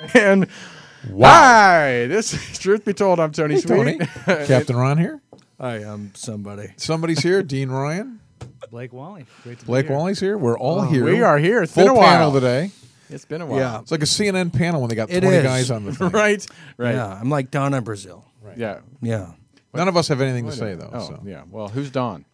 and hi, this is Truth Be Told. I'm Tony Hey, Sweet. Tony. Captain Ron here. Hi, I am somebody. Somebody's here. Dean Ryan. Blake Wally. Great to Blake be here. Wally's here. We're all Oh, here. we are here. It's Full been a panel while. today. It's been a while. Yeah. It's like a CNN panel when they got It 20 is. guys on the thing. right. Right. Yeah, I'm like Donna Brazile. Yeah. Yeah. None of us have anything to say, though. Oh, so. yeah. Well, who's Don?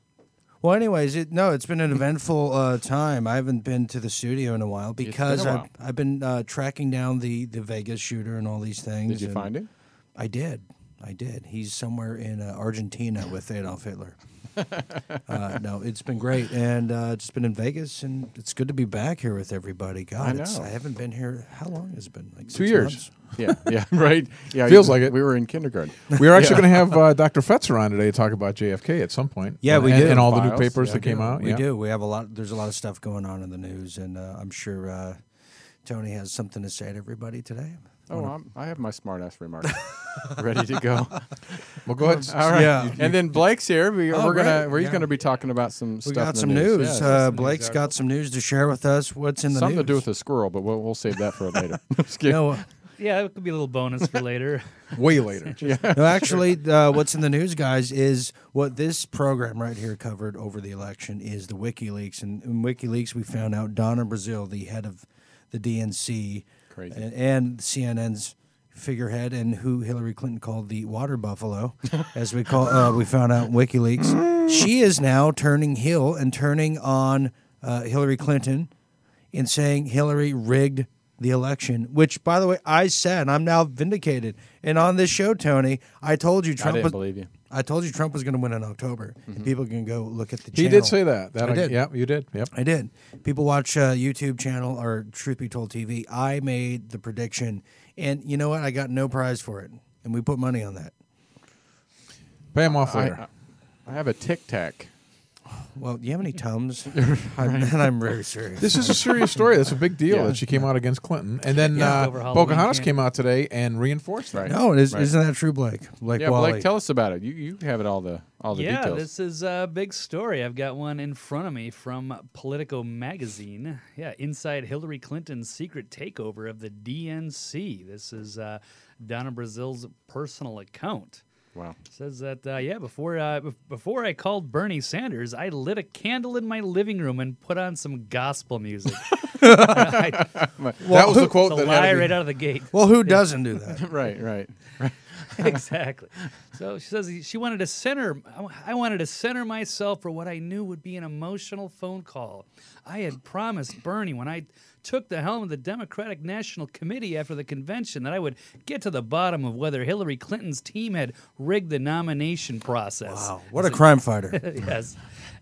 Well, anyways, it, no, it's been an eventful uh, time. I haven't been to the studio in a while because a I've, while. I've been uh, tracking down the, the Vegas shooter and all these things. Did you find him? I did. I did. He's somewhere in uh, Argentina with Adolf Hitler. uh, no, it's been great, and uh, it's been in Vegas, and it's good to be back here with everybody. God, I it's- I haven't been here. How long has it been? Like Two years. months? Yeah. Yeah. Right. Yeah. Feels you- like it. We were in kindergarten. We are actually going to have uh, Dr. Fetzer on today to talk about JFK at some point. Yeah, and, we and, do. And all the new papers Yeah, that came out. We yeah. do. We have a lot. There's a lot of stuff going on in the news, and uh, I'm sure uh, Tony has something to say to everybody today. Oh, I'm, I have my smartass remark ready to go. Well, go ahead. All right. Yeah. And then Blake's here. We, Oh, we're gonna. great. We're, he's Yeah. gonna be talking about some We stuff. got some news. news. Yeah, uh, some Blake's news got some news to share with us. What's in the Something news? to do with a squirrel, but we'll, we'll save that for later. No, uh, Yeah, it could be a little bonus for later. Way later. yeah. no, actually, uh, what's in the news, guys, is what this program right here covered over the election is the WikiLeaks. And in WikiLeaks, we found out Donna Brazile, the head of the DNC, Crazy. and, and CNN's figurehead, and who Hillary Clinton called the water buffalo, as we call, uh, we found out in WikiLeaks. she is now turning heel and turning on uh, Hillary Clinton in saying Hillary rigged the election, which, by the way, I said I'm now vindicated. And on this show, Tony, I told you I Trump didn't was. believe you. I told you Trump was going to win in October, and people can go look at the. He channel. did say that. That I did. Yeah, you did. Yep. I did. People watch uh, YouTube channel or Truth Be Told TV. I made the prediction, and you know what? I got no prize for it, and we put money on that. Pay him off I, later. I have a tic tac. Well, do you have any tums? I'm, and I'm very serious. This is a serious story. That's a big deal Yeah. that she came out against Clinton, and then Yeah. uh, Over Halloween Pocahontas camp. came out today and reinforced that. Right. no, it is, Right. isn't that true, Blake? Blake Yeah, Wally. Blake, tell us about it. You you have it all the all the yeah, details. this is a big story. I've got one in front of me from Politico magazine. Yeah, inside Hillary Clinton's secret takeover of the DNC. This is uh, Donna Brazile's personal account. Wow. Says that uh, yeah, before uh, bef- before I called Bernie Sanders, I lit a candle in my living room and put on some gospel music. I, that was the it's quote a that had lie to be- right out of the gate. well, who doesn't do that? Right, right. exactly. So she says she wanted to center. I wanted to center myself for what I knew would be an emotional phone call. I had promised Bernie when I took the helm of the Democratic National Committee after the convention that I would get to the bottom of whether Hillary Clinton's team had rigged the nomination process. Wow, what a crime fighter! yes.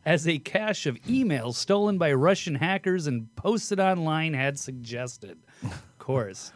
As a cache of emails stolen by Russian hackers and posted online had suggested. Of course.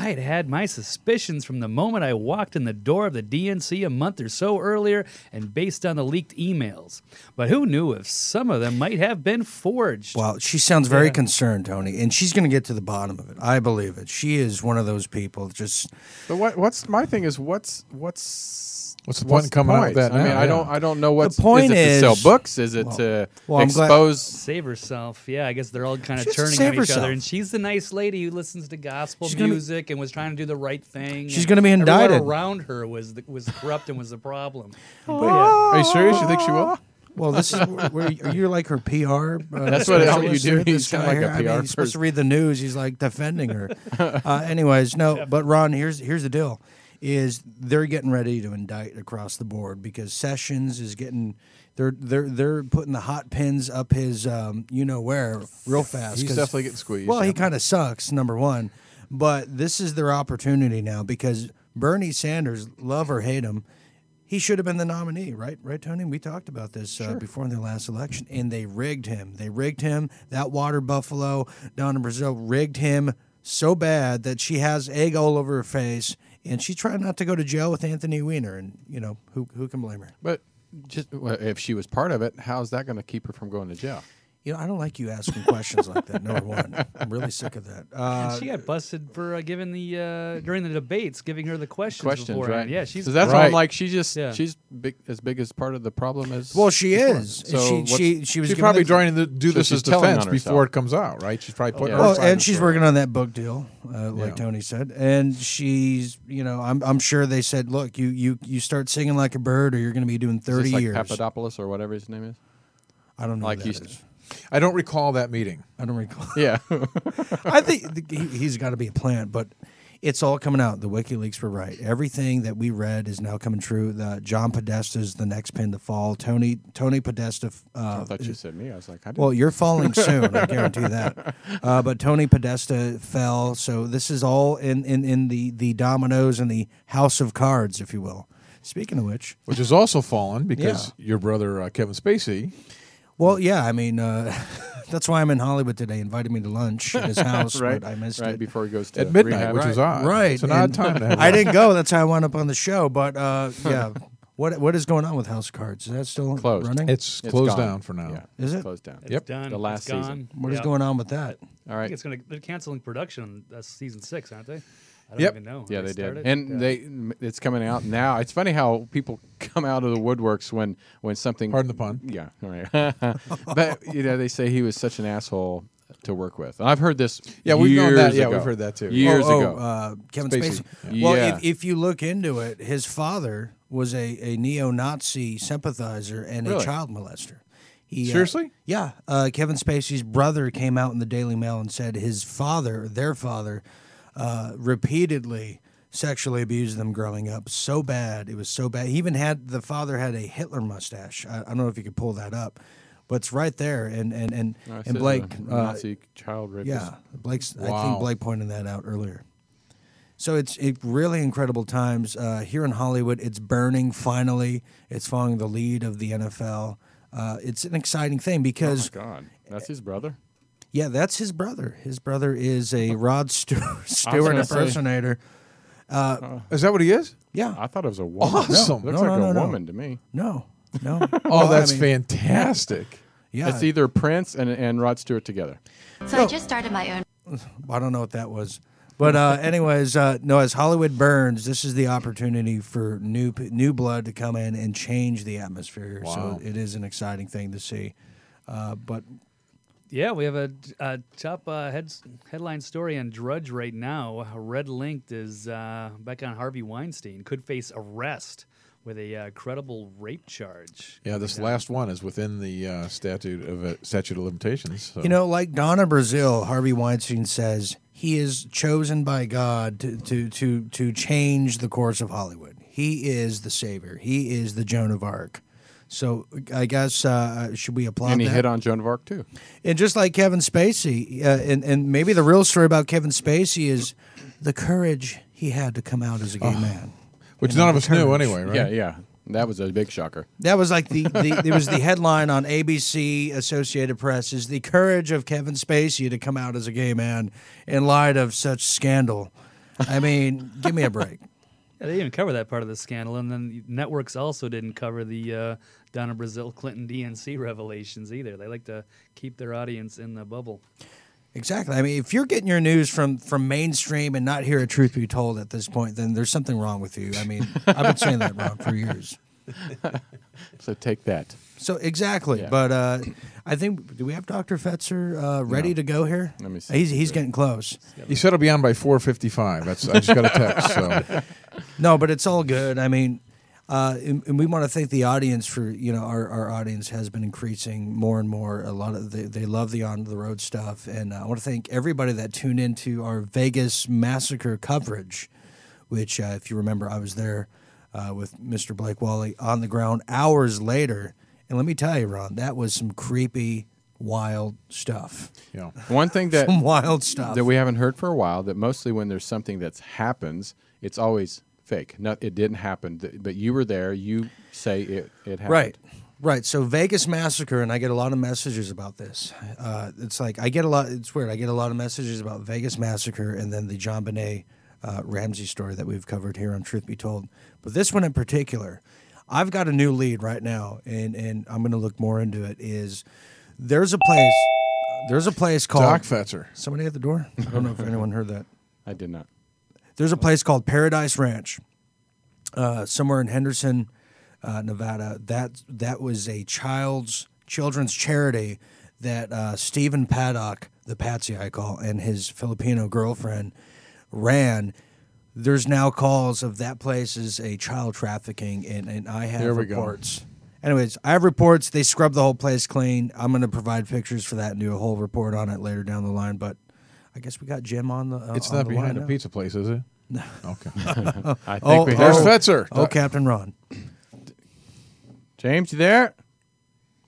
I had had my suspicions from the moment I walked in the door of the DNC a month or so earlier and based on the leaked emails. But who knew if some of them might have been forged? Well, she sounds very concerned, Tony, and she's going to get to the bottom of it. I believe it. She is one of those people. Just But what what's my thing is what's what's What's the point in coming out with that I mean, now? I don't I don't know what's the point is it to sell books? Is it to well, I'm glad- expose Save herself. Yeah, I guess they're all kind of She has to turning on each herself. other. And she's the nice lady who listens to gospel She's gonna be- and was trying to do the right thing. She's and gonna be everyone indicted. around her was the, was corrupt and was the problem. But yeah, Are you serious? You think she will? well, this is where you- you're like her PR. Uh, That's what- how you do. here, He's kinda guy like a here. I mean, PR he's supposed to read the news. He's like defending her. uh, anyways, no, but Ron, here's here's the deal: is they're getting ready to indict across the board because Sessions is getting. They're they're they're putting the hot pins up his um, you know where real fast. He's definitely getting squeezed. Well, he kind of sucks, number one. But this is their opportunity now because Bernie Sanders, love or hate him, he should have been the nominee, right? Right, Tony? We talked about this uh, before in the last election, and they rigged him. They rigged him. That water buffalo down in Brazil rigged him so bad that she has egg all over her face, and she's trying not to go to jail with Anthony Weiner. And you know who who can blame her? But just well, if she was part of it, how's that going to keep her from going to jail? You know, I don't like you asking questions like that. Number one, I'm really sick of that. Uh, she got busted for uh, giving the uh, during the debates, giving her the questions, Questions, beforehand. right? Yeah, she's so that's why Right. I'm like, she just Yeah. she's big as big as part of the problem as. well, she before. is. So she she she was She's probably the- trying to do So this as defense before it comes out, right? She's probably putting yeah. her Well, and she's working on that book deal, uh, like Yeah. Tony said, and she's, you know, I'm, I'm sure they said, look, you, you, you start singing like a bird, or you're going to be doing is 30 this like years. Papadopoulos or whatever his name is. I don't know. like like you that s- is. I don't recall that meeting. I don't recall. Yeah, I think he, he's got to be a plant, but it's all coming out. The WikiLeaks were right. Everything that we read is now coming true. The John Podesta is the next pin to fall. Tony Tony Podesta. Uh, I thought you said me. I was like, I didn't. Well, you're falling soon. I guarantee that. Uh, but Tony Podesta fell, so this is all in, in, in the, the dominoes and the house of cards, if you will. Speaking of which, Which has also fallen because your brother uh, Kevin Spacey. Well, yeah, I mean, uh, that's why I'm in Hollywood today. Invited me to lunch at his house, right, but I missed right it. before he goes to At midnight, rehab. which is odd. Right, It's an odd time to have I didn't go. That's how I wound up on the show. But uh, yeah, what what is going on with House of Cards? Is that still Closed. running? It's, It's closed gone. down for now. Yeah, Is it's it? closed down? it's Yep. done. The last it's gone. season. What is Yeah. going on with that? All right, I think it's gonna. They're canceling production on uh, season six, aren't they? I don't Yep. even know. Yeah, Have they did, and Yeah. they it's coming out now. It's funny how people come out of the woodworks when when something. Pardon the pun. Yeah, all right. but you know, they say he was such an asshole to work with. I've heard this. Yeah, we've known that. years Yeah, ago. we've heard that too. Years oh, ago. Oh, uh, Kevin Spacey. Spacey. Well, Yeah. if, if you look into it, his father was a, a neo-Nazi sympathizer and a child molester. He, uh, Seriously? yeah. Uh, Kevin Spacey's brother came out in the Daily Mail and said his father, their father, uh, repeatedly sexually abused them growing up so bad. It was so bad. He even had the father had a Hitler mustache. I, I don't know if you could pull that up, but it's right there. And and and, and Blake, uh, uh, Nazi child rapist. yeah, Blake's. I think Blake pointed that out earlier. So it's it really incredible times uh, here in Hollywood. It's burning finally. It's following the lead of the NFL. Uh, it's an exciting thing Oh my because God, that's his brother. Yeah, that's his brother. His brother is a Rod Stewart, Stewart gonna say- impersonator. Is that what he is? Yeah, I thought it was a woman. Awesome. Looks No, like no, a no, no. woman to me. no, no. Oh, Well, I that's mean, fantastic. Yeah, It's either Prince and, and Rod Stewart together. So I just started my own I don't know what that was. But uh, anyways, uh, no. As Hollywood burns, this is the opportunity for new p- new blood to come in and change the atmosphere. Wow. So it is an exciting thing to see. Uh, but Yeah, we have a, a top uh, heads, headline story on Drudge right now. Red Linked is uh, back on Harvey Weinstein. Could face arrest with a uh, credible rape charge. Yeah, this last one is within the uh, statute of uh, statute of limitations. So. you know, like Donna Brazile, Harvey Weinstein says he is chosen by God to to to to change the course of Hollywood. He is the savior. He is the Joan of Arc. So I guess uh, should we applaud and he that? hit on Joan of Arc too. And just like Kevin Spacey, uh, and and maybe the real story about Kevin Spacey is the courage he had to come out as a gay man. which you know, none of us the knew anyway, right? Yeah, yeah. That was a big shocker. That was like the, the it was the headline on ABC Associated Press is the courage of Kevin Spacey to come out as a gay man in light of such scandal. I mean, give me a break. Yeah, they didn't even cover that part of the scandal, and then networks also didn't cover the uh, Donna Brazile Clinton DNC revelations either. They like to keep their audience in the bubble. Exactly. I mean, if you're getting your news from from mainstream and not hear a truth be told at this point, then there's something wrong with you. I mean, I've been saying that wrong for years. So take that. So exactly, Yeah. but uh, I think do we have Dr. Fetzer uh, ready to go here? Let me see. He's he's getting close. He said he'll be on by 4:55. That's I just got a text. So No, but it's all good. I mean, uh, and, and we want to thank the audience for you know our, our audience has been increasing more and more. A lot of they, they love the on the road stuff, and I want to thank everybody that tuned into our Vegas massacre coverage. Which, uh, if you remember, I was there uh, with Mr. Blake Wally on the ground hours later, and let me tell you, Ron, that was some creepy, wild stuff. know, One thing that Some wild stuff. that we haven't heard for a while that mostly when there's something that happens, it's always fake. No, it didn't happen. But you were there. You say it, it happened. Right. Right. So Vegas Massacre, and I get a lot of messages about this. Uh, it's like I get a lot. It's weird. I get a lot of messages about Vegas Massacre, and then the JonBenét uh, Ramsey story that we've covered here on Truth Be Told. But this one in particular, I've got a new lead right now, and and I'm going to look more into it. Is There's a place. There's a place called Doc Fetzer. Somebody at the door. I don't know if anyone heard that. I did not. There's a place called Paradise Ranch, uh, somewhere in Henderson, uh, Nevada. That that was a child's children's charity that uh, Stephen Paddock, the Patsy I call, and his Filipino girlfriend ran. There's now calls of that place is a child trafficking, and, and I have we go. reports. Anyways, I have reports. They scrub the whole place clean. I'm going to provide pictures for that and do a whole report on it later down the line. But I guess we got Jim on the. Uh, It's on not the behind line a pizza place, is it? No. Okay. I think Oh, we There's oh. Fetzer. Oh, Captain Ron. James. You there?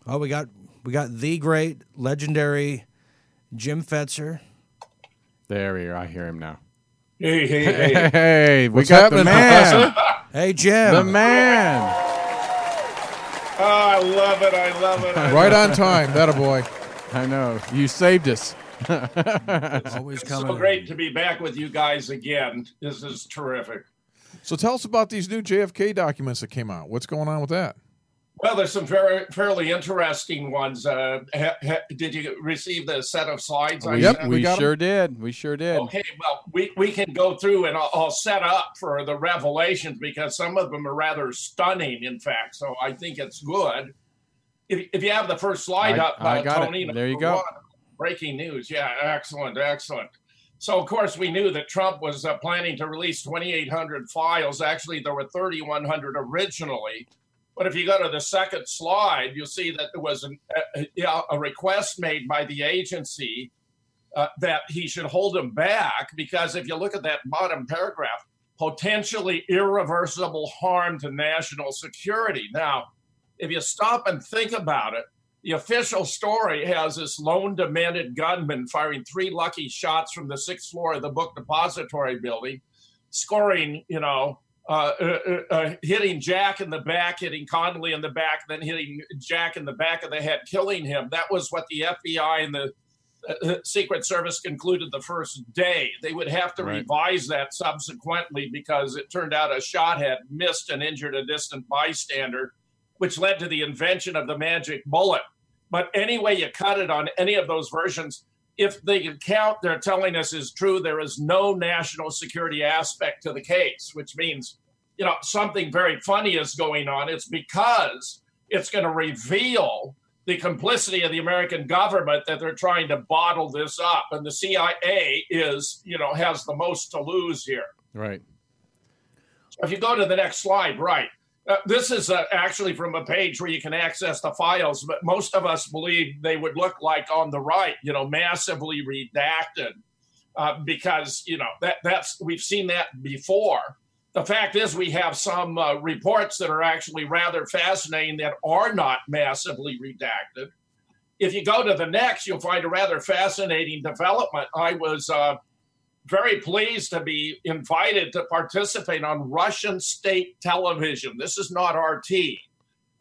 Oh, we got we got the great legendary Jim Fetzer. There we are. I hear him now. Hey, hey, hey. Hey, we What's got the man. Professor? Hey, Jim. The man. Oh, I love it. I love it. I Right on time. That a boy. I know. You saved us. Always It's coming. so great to be back with you guys again. This is terrific. So tell us about these new JFK documents that came out. What's going on with that? Well, there's some very fairly interesting ones. Uh, ha, ha, did you receive the set of slides? I We, Yep, we we got 'em. sure did. We sure did. Okay, well, we, we can go through and I'll, I'll set up for the revelations because some of them are rather stunning, in fact. So I think it's good. If, if you have the first slide I- up, I uh, got it. Tony. There you go. one. Breaking news. Yeah, excellent, excellent. So, of course, we knew that Trump was uh, planning to release 2,800 files. Actually, there were 3,100 originally. But if you go to the second slide, you'll see that there was an, a, a- a request made by the agency uh, that he should hold them back because if you look at that bottom paragraph, potentially irreversible harm to national security. Now, if you stop and think about it, the official story has this lone demented gunman firing three lucky shots from the sixth floor of the book depository building, scoring, you know, uh, uh, uh, uh, hitting Jack in the back, hitting Connally in the back, then hitting Jack in the back of the head, killing him. That was what the FBI and the uh, Secret Service concluded the first day. They would have to Right. revise that subsequently because it turned out a shot had missed and injured a distant bystander, which led to the invention of the magic bullet. But any way you cut it on any of those versions, if the account they're telling us is true, there is no national security aspect to the case, which means, you know, something very funny is going on. It's because it's going to reveal the complicity of the American government that they're trying to bottle this up. And the CIA is, you know, has the most to lose here. Right. So If you go to the next slide, right. Uh, this is uh, actually from a page where you can access the files, but most of us believe they would look like on the right, you know, massively redacted, uh, because you know that that's we've seen that before. The fact is, we have some uh, reports that are actually rather fascinating that are not massively redacted. If you go to the next, you'll find a rather fascinating development. I was uh, very pleased to be invited to participate on Russian state television. This is not RT.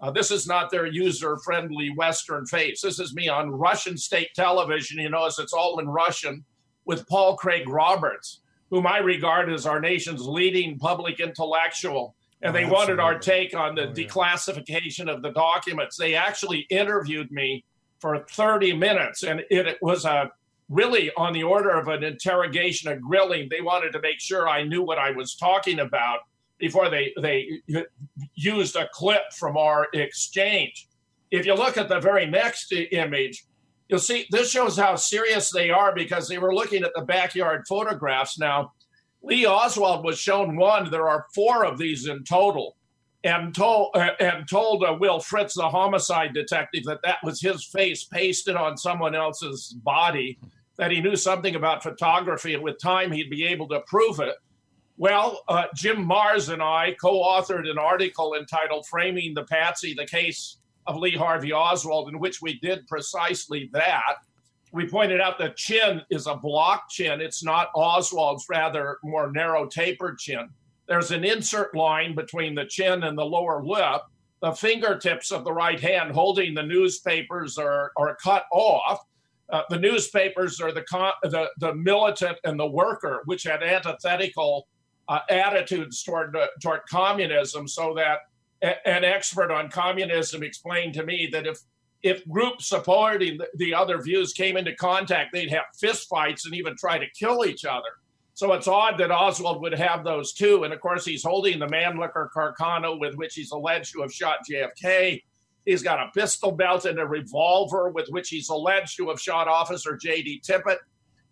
Uh, this is not their user friendly Western face. This is me on Russian state television. You notice it's all in Russian with Paul Craig Roberts, whom I regard as our nation's leading public intellectual. And they wanted our take on the declassification of the documents. They actually interviewed me for 30 minutes, and it, it was a really on the order of an interrogation, a grilling. They wanted to make sure I knew what I was talking about before they they used a clip from our exchange. If you look at the very next image, you'll see this shows how serious they are because they were looking at the backyard photographs. Now, Lee Oswald was shown one. There are four of these in total, and told uh, and told uh, Will Fritz, the homicide detective, that that was his face pasted on someone else's body. That he knew something about photography, and with time he'd be able to prove it. Well, uh, Jim Marrs and I co authored an article entitled Framing the Patsy, the Case of Lee Harvey Oswald, in which we did precisely that. We pointed out the chin is a block chin. It's not Oswald's rather more narrow tapered chin. There's an insert line between the chin and the lower lip. The fingertips of the right hand holding the newspapers are, are cut off. Uh, the newspapers are the, con- the the militant and the worker, which had antithetical uh, attitudes toward uh, toward communism. So that a- an expert on communism explained to me that if if groups supporting the, the other views came into contact, they'd have fistfights and even try to kill each other. So it's odd that Oswald would have those too. And of course, he's holding the Mannlicher Carcano with which he's alleged to have shot JFK. He's got a pistol belt and a revolver with which he's alleged to have shot Officer J.D. Tippit.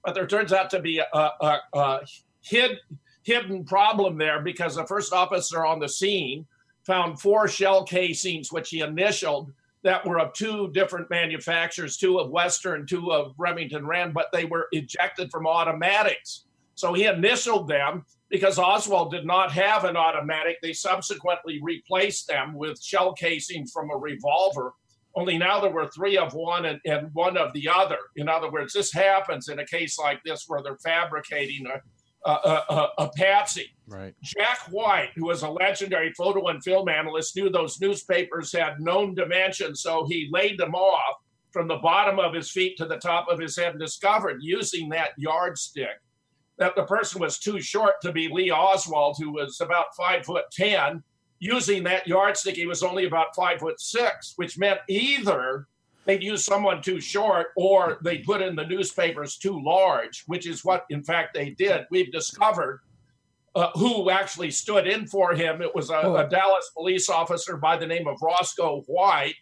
But there turns out to be a, a, a hid, hidden problem there because the first officer on the scene found four shell casings, which he initialed, that were of two different manufacturers, two of Western, two of Remington Rand, but they were ejected from automatics. So he initialed them because Oswald did not have an automatic. They subsequently replaced them with shell casings from a revolver. Only now there were three of one and, and one of the other. In other words, this happens in a case like this where they're fabricating a, a, patsy. Right. Jack White, who was a legendary photo and film analyst, knew those newspapers had known dimensions, so he laid them off from the bottom of his feet to the top of his head and discovered using that yardstick that the person was too short to be Lee Oswald, who was about five foot ten. Using that yardstick, he was only about five foot six, which meant either they'd use someone too short or they put in the newspapers too large, which is what, in fact, they did. We've discovered uh, who actually stood in for him. It was a, a Dallas police officer by the name of Roscoe White,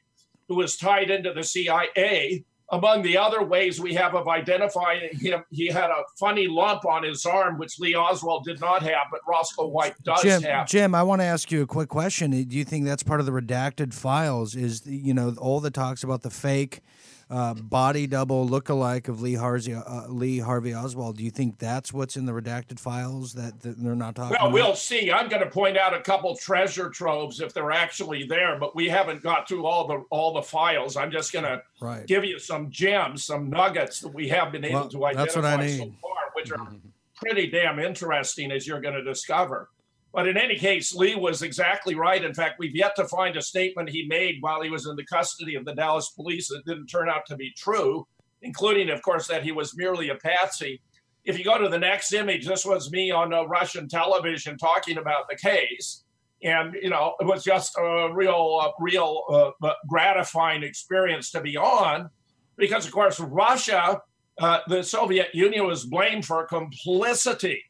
who was tied into the CIA among the other ways we have of identifying him, he had a funny lump on his arm, which Lee Oswald did not have, but Roscoe White does Jim, have. Jim, I want to ask you a quick question. Do you think that's part of the redacted files? Is you know all the talks about the fake uh, body double look-alike of Lee Harvey uh, Lee Harvey Oswald? Do you think that's what's in the redacted files that, that they're not talking? Well, about? we'll see. I'm going to point out a couple treasure troves if they're actually there, but we haven't got through all the all the files. I'm just going to give you some gems, some nuggets that we have been able Well, to that's what I identify so far, which are pretty damn interesting, as you're going to discover. But in any case, Lee was exactly right. In fact, we've yet to find a statement he made while he was in the custody of the Dallas police that didn't turn out to be true, including, of course, that he was merely a patsy. If you go to the next image, this was me on uh, Russian television talking about the case. And, you know, it was just a real, uh, real uh, gratifying experience to be on because, of course, Russia, uh, the Soviet Union was blamed for complicity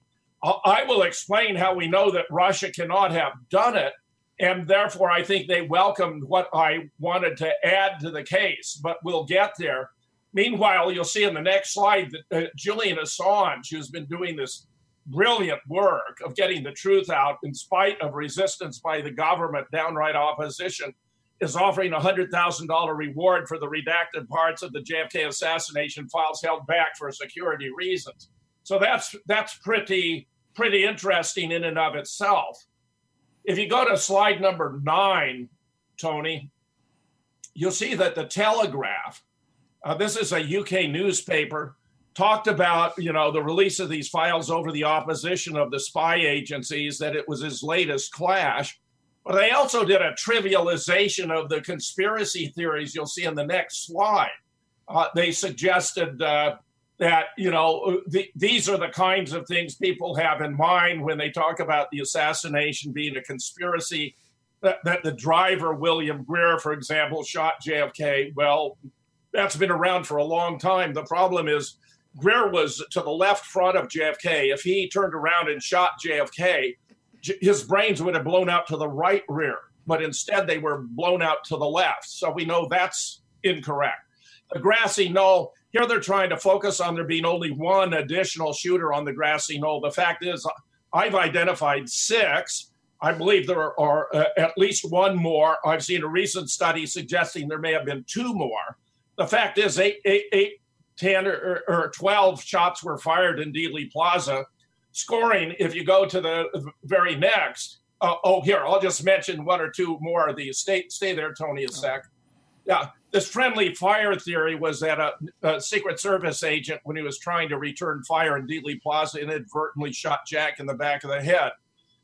I will explain how we know that Russia cannot have done it. And therefore, I think they welcomed what I wanted to add to the case, but we'll get there. Meanwhile, you'll see in the next slide that uh, Julian Assange, who's been doing this brilliant work of getting the truth out in spite of resistance by the government, downright opposition, is offering a $100,000 reward for the redacted parts of the JFK assassination files held back for security reasons. So that's that's pretty pretty interesting in and of itself. If you go to slide number nine, Tony, you'll see that the Telegraph, uh, this is a UK newspaper, talked about you know the release of these files over the opposition of the spy agencies that it was his latest clash. But they also did a trivialization of the conspiracy theories you'll see in the next slide. Uh, they suggested uh, that you know the, these are the kinds of things people have in mind when they talk about the assassination being a conspiracy that, that the driver william greer for example shot jfk well that's been around for a long time. The problem is greer was to the left front of jfk if he turned around and shot jfk his brains would have blown out to the right rear but instead they were blown out to the left. So we know that's incorrect. The grassy knoll here they're trying to focus on there being only one additional shooter on the grassy knoll. The fact is, I've identified six. I believe there are uh, at least one more. I've seen a recent study suggesting there may have been two more. The fact is, eight, eight, eight 10 or, or 12 shots were fired in Dealey Plaza. Scoring, if you go to the very next, uh, oh, here, I'll just mention one or two more of these. Stay, stay there, Tony, a sec. Yeah, this friendly fire theory was that a, a, Secret Service agent, when he was trying to return fire in Dealey Plaza, inadvertently shot Jack in the back of the head.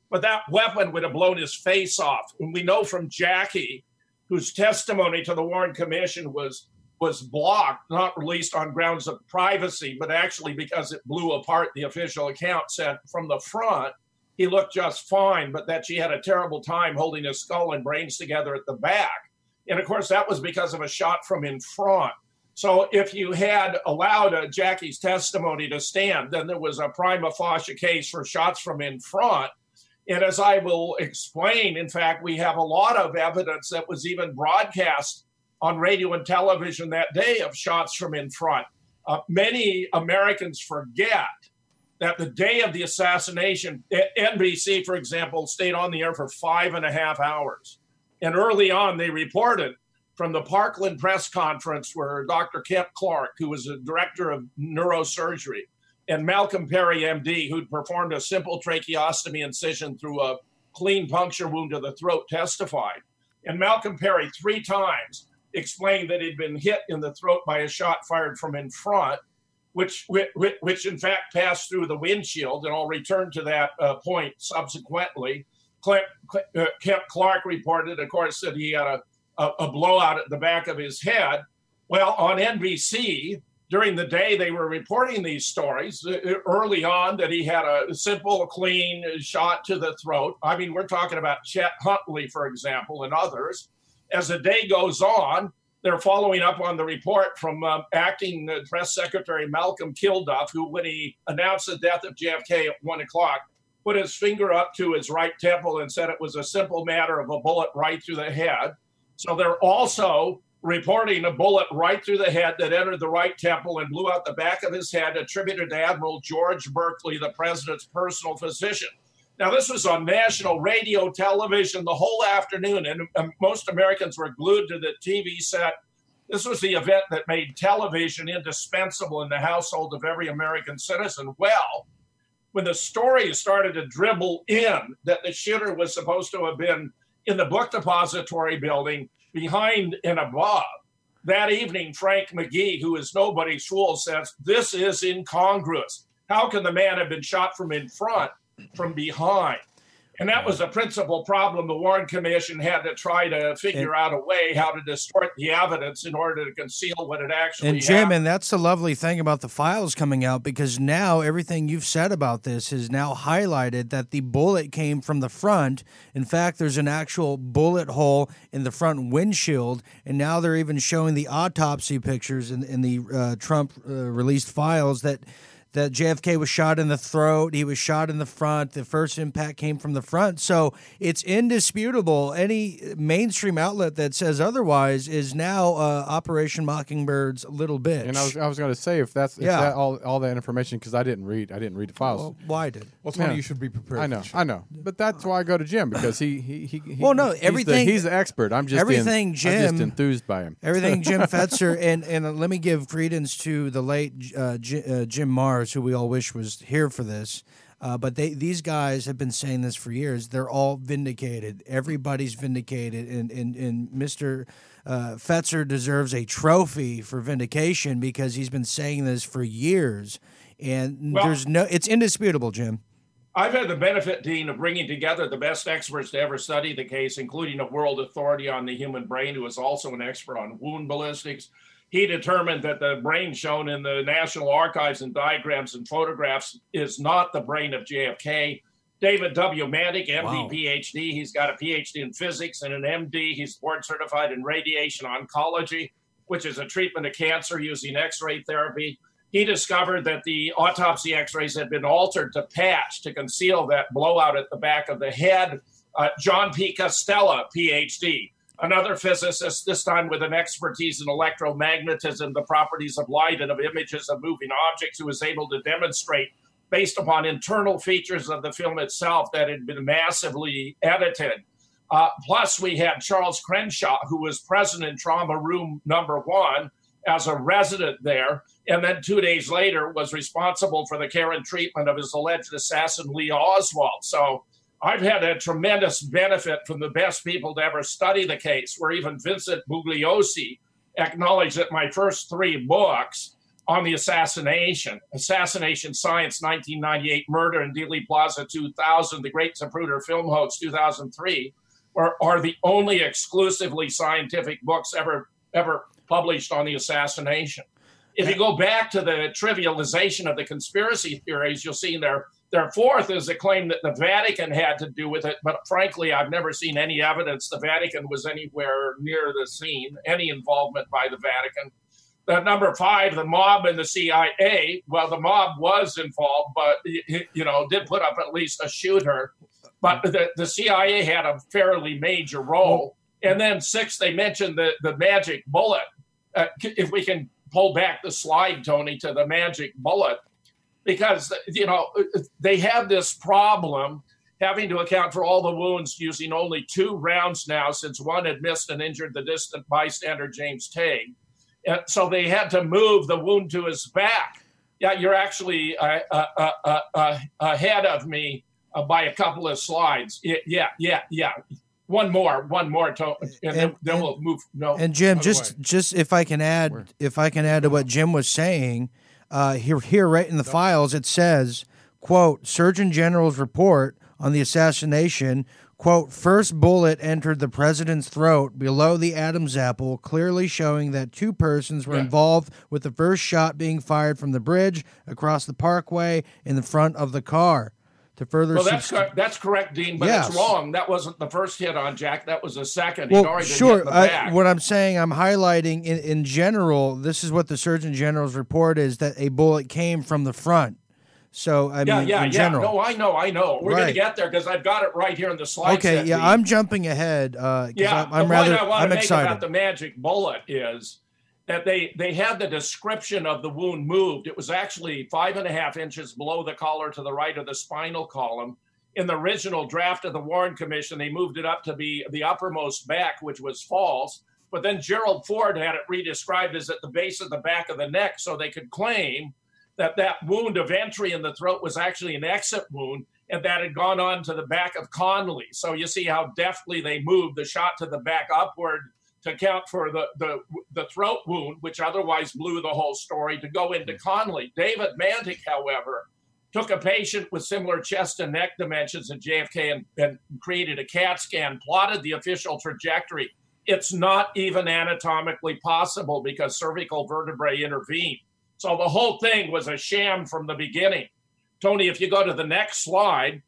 But that weapon would have blown his face off. And we know from Jackie, whose testimony to the Warren Commission was was blocked, not released on grounds of privacy, but actually because it blew apart the official account said from the front he looked just fine, but that she had a terrible time holding his skull and brains together at the back. And of course, that was because of a shot from in front. So if you had allowed uh, Jackie's testimony to stand, then there was a prima facie case for shots from in front. And as I will explain, in fact, we have a lot of evidence that was even broadcast on radio and television that day of shots from in front. Uh, many Americans forget that the day of the assassination, NBC, for example, stayed on the air for five and a half hours. And early on, they reported from the Parkland press conference where Dr. Kemp Clark, who was a director of neurosurgery, and Malcolm Perry, MD, who'd performed a simple tracheostomy incision through a clean puncture wound to the throat, testified. And Malcolm Perry, three times, explained that he'd been hit in the throat by a shot fired from in front, which which, which in fact passed through the windshield. And I'll return to that uh, point subsequently. Uh, Clark reported, of course, that he had a, a, a blowout at the back of his head. Well, on NBC, during the day they were reporting these stories uh, early on that he had a simple clean shot to the throat i mean we're talking about chet huntley for example and others as the day goes on, they're following up on the report from uh, acting uh, press secretary Malcolm Kilduff, who, when he announced the death of JFK at one o'clock, put his finger up to his right temple and said it was a simple matter of a bullet right through the head. So they're also reporting a bullet right through the head that entered the right temple and blew out the back of his head, attributed to Admiral George Burkley, the president's personal physician. Now, this was on national radio, television the whole afternoon, and um, most Americans were glued to the TV set. This was the event that made television indispensable in the household of every American citizen. Well, when the story started to dribble in that the shooter was supposed to have been in the book depository building behind and above, that evening, Frank McGee, who is nobody's fool, says, This is incongruous. How can the man have been shot from in front from behind. And that was a principal problem the Warren Commission had to try to figure out a way how to distort the evidence in order to conceal what it actually And Jim, happened. and that's the lovely thing about the files coming out because now everything you've said about this is now highlighted that the bullet came from the front. In fact, there's an actual bullet hole in the front windshield, and now they're even showing the autopsy pictures in, in the uh, Trump uh, released files that that JFK was shot in the throat, he was shot in the front. The first impact came from the front. So it's indisputable. Any mainstream outlet that says otherwise is now uh, Operation Mockingbird's little bitch. And I was, I was going to say if that's if Yeah. that all all that information because I didn't read I didn't read the files. well, why did? Well, Tony, Yeah. you should be prepared. I know, I know, but that's why I go to Jim because he he he. he Well, no, he's the- everything- he's the expert. I'm just in- everything I'm Jim- just enthused by him. Everything Jim Fetzer and and uh, let me give credence to the late uh, J- uh, Jim Marrs, who we all wish was here for this. Uh, but they these guys have been saying this for years. They're all vindicated. Everybody's vindicated, and and and Mr. Uh, Fetzer deserves a trophy for vindication because he's been saying this for years. And Well- there's no, it's indisputable, Jim. I've had the benefit, Dean, of bringing together the best experts to ever study the case, including a world authority on the human brain who is also an expert on wound ballistics. He determined that the brain shown in the National Archives and diagrams and photographs is not the brain of JFK. David W. Mantik, MD, Wow. PhD. He's got a PhD in physics and an MD. He's board certified in radiation oncology, which is a treatment of cancer using X ray therapy he discovered that the autopsy x-rays had been altered to patch to conceal that blowout at the back of the head uh, john p costella phd another physicist this time with an expertise in electromagnetism the properties of light and of images of moving objects who was able to demonstrate based upon internal features of the film itself that had been massively edited uh, plus we had charles crenshaw who was present in trauma room number one as a resident there, and then two days later was responsible for the care and treatment of his alleged assassin, Lee Oswald. So I've had a tremendous benefit from the best people to ever study the case, where even Vincent Bugliosi acknowledged that my first three books on the assassination, Assassination Science 1998, Murder in Dealey Plaza 2000, The Great Zapruder Film Hoax 2003, are, are the only exclusively scientific books ever ever published on the assassination. If you go back to the trivialization of the conspiracy theories, you'll see in there their fourth is a claim that the Vatican had to do with it, but frankly, I've never seen any evidence the Vatican was anywhere near the scene, any involvement by the Vatican. Number five, the mob and the CIA. Well, the mob was involved, but you know did put up at least a shooter. But the, the CIA had a fairly major role. And then six, they mentioned the the magic bullet. Uh, if we can pull back the slide, Tony, to the magic bullet because you know they have this problem having to account for all the wounds using only two rounds now since one had missed and injured the distant bystander James Tague. And so they had to move the wound to his back. Yeah, you're actually uh, uh, uh, uh ahead of me uh, by a couple of slides. Yeah, yeah, yeah. One more, one more, to, and, and then, then and, we'll move. No, and Jim, just just if I can add, Where? if I can add to what Jim was saying, uh, here, here, right in the files, it says, "quote Surgeon General's report on the assassination." Quote, first bullet entered the president's throat below the Adam's apple, clearly showing that two persons were yeah. involved with the first shot being fired from the bridge across the parkway in the front of the car to further. Well, that's co- that's correct, Dean, but yes. it's wrong. That wasn't the first hit on Jack. That was the second. Well, sure. I, what I'm saying, I'm highlighting in, in general. This is what the Surgeon General's report is that a bullet came from the front. So I yeah, mean, yeah, in yeah. general. No, I know, I know. We're right. gonna get there because I've got it right here in the slide. Okay, yeah, I'm jumping ahead. Uh, yeah, I'm, I'm rather. I to excited. make about the magic bullet is that they they had the description of the wound moved. It was actually five and a half inches below the collar to the right of the spinal column in the original draft of the Warren Commission, they moved it up to be the uppermost back, which was false. But then Gerald Ford had it redescribed as at the base of the back of the neck, so they could claim that that wound of entry in the throat was actually an exit wound and that had gone on to the back of Connally. So you see how deftly they moved the shot to the back upward to account for the, the, the throat wound, which otherwise blew the whole story, to go into Connally. David Mantik, however, took a patient with similar chest and neck dimensions at JFK and, and created a CAT scan, plotted the official trajectory. It's not even anatomically possible because cervical vertebrae intervene. So the whole thing was a sham from the beginning. Tony, if you go to the next slide,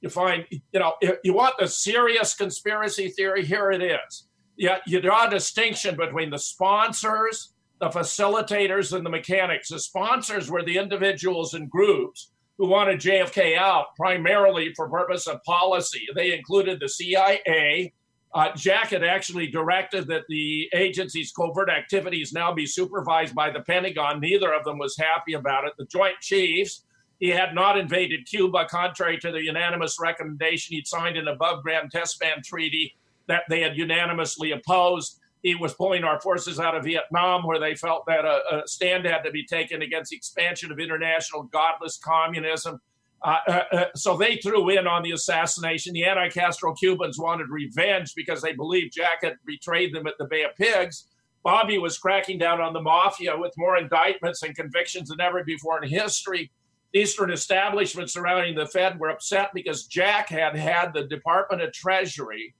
you find, you know, if you want the serious conspiracy theory, here it is. Yeah, you draw a distinction between the sponsors, the facilitators, and the mechanics. The sponsors were the individuals and groups who wanted JFK out primarily for purpose of policy. They included the CIA. Uh, Jack had actually directed that the agency's covert activities now be supervised by the Pentagon. Neither of them was happy about it. The Joint Chiefs, he had not invaded Cuba, contrary to the unanimous recommendation he'd signed an above ground test ban treaty that they had unanimously opposed he was pulling our forces out of Vietnam, where they felt that a, a stand had to be taken against the expansion of international godless communism. Uh, uh, uh, so they threw in on the assassination. The anti Castro Cubans wanted revenge because they believed Jack had betrayed them at the Bay of Pigs. Bobby was cracking down on the mafia with more indictments and convictions than ever before in history. Eastern establishments surrounding the Fed were upset because Jack had had the Department of Treasury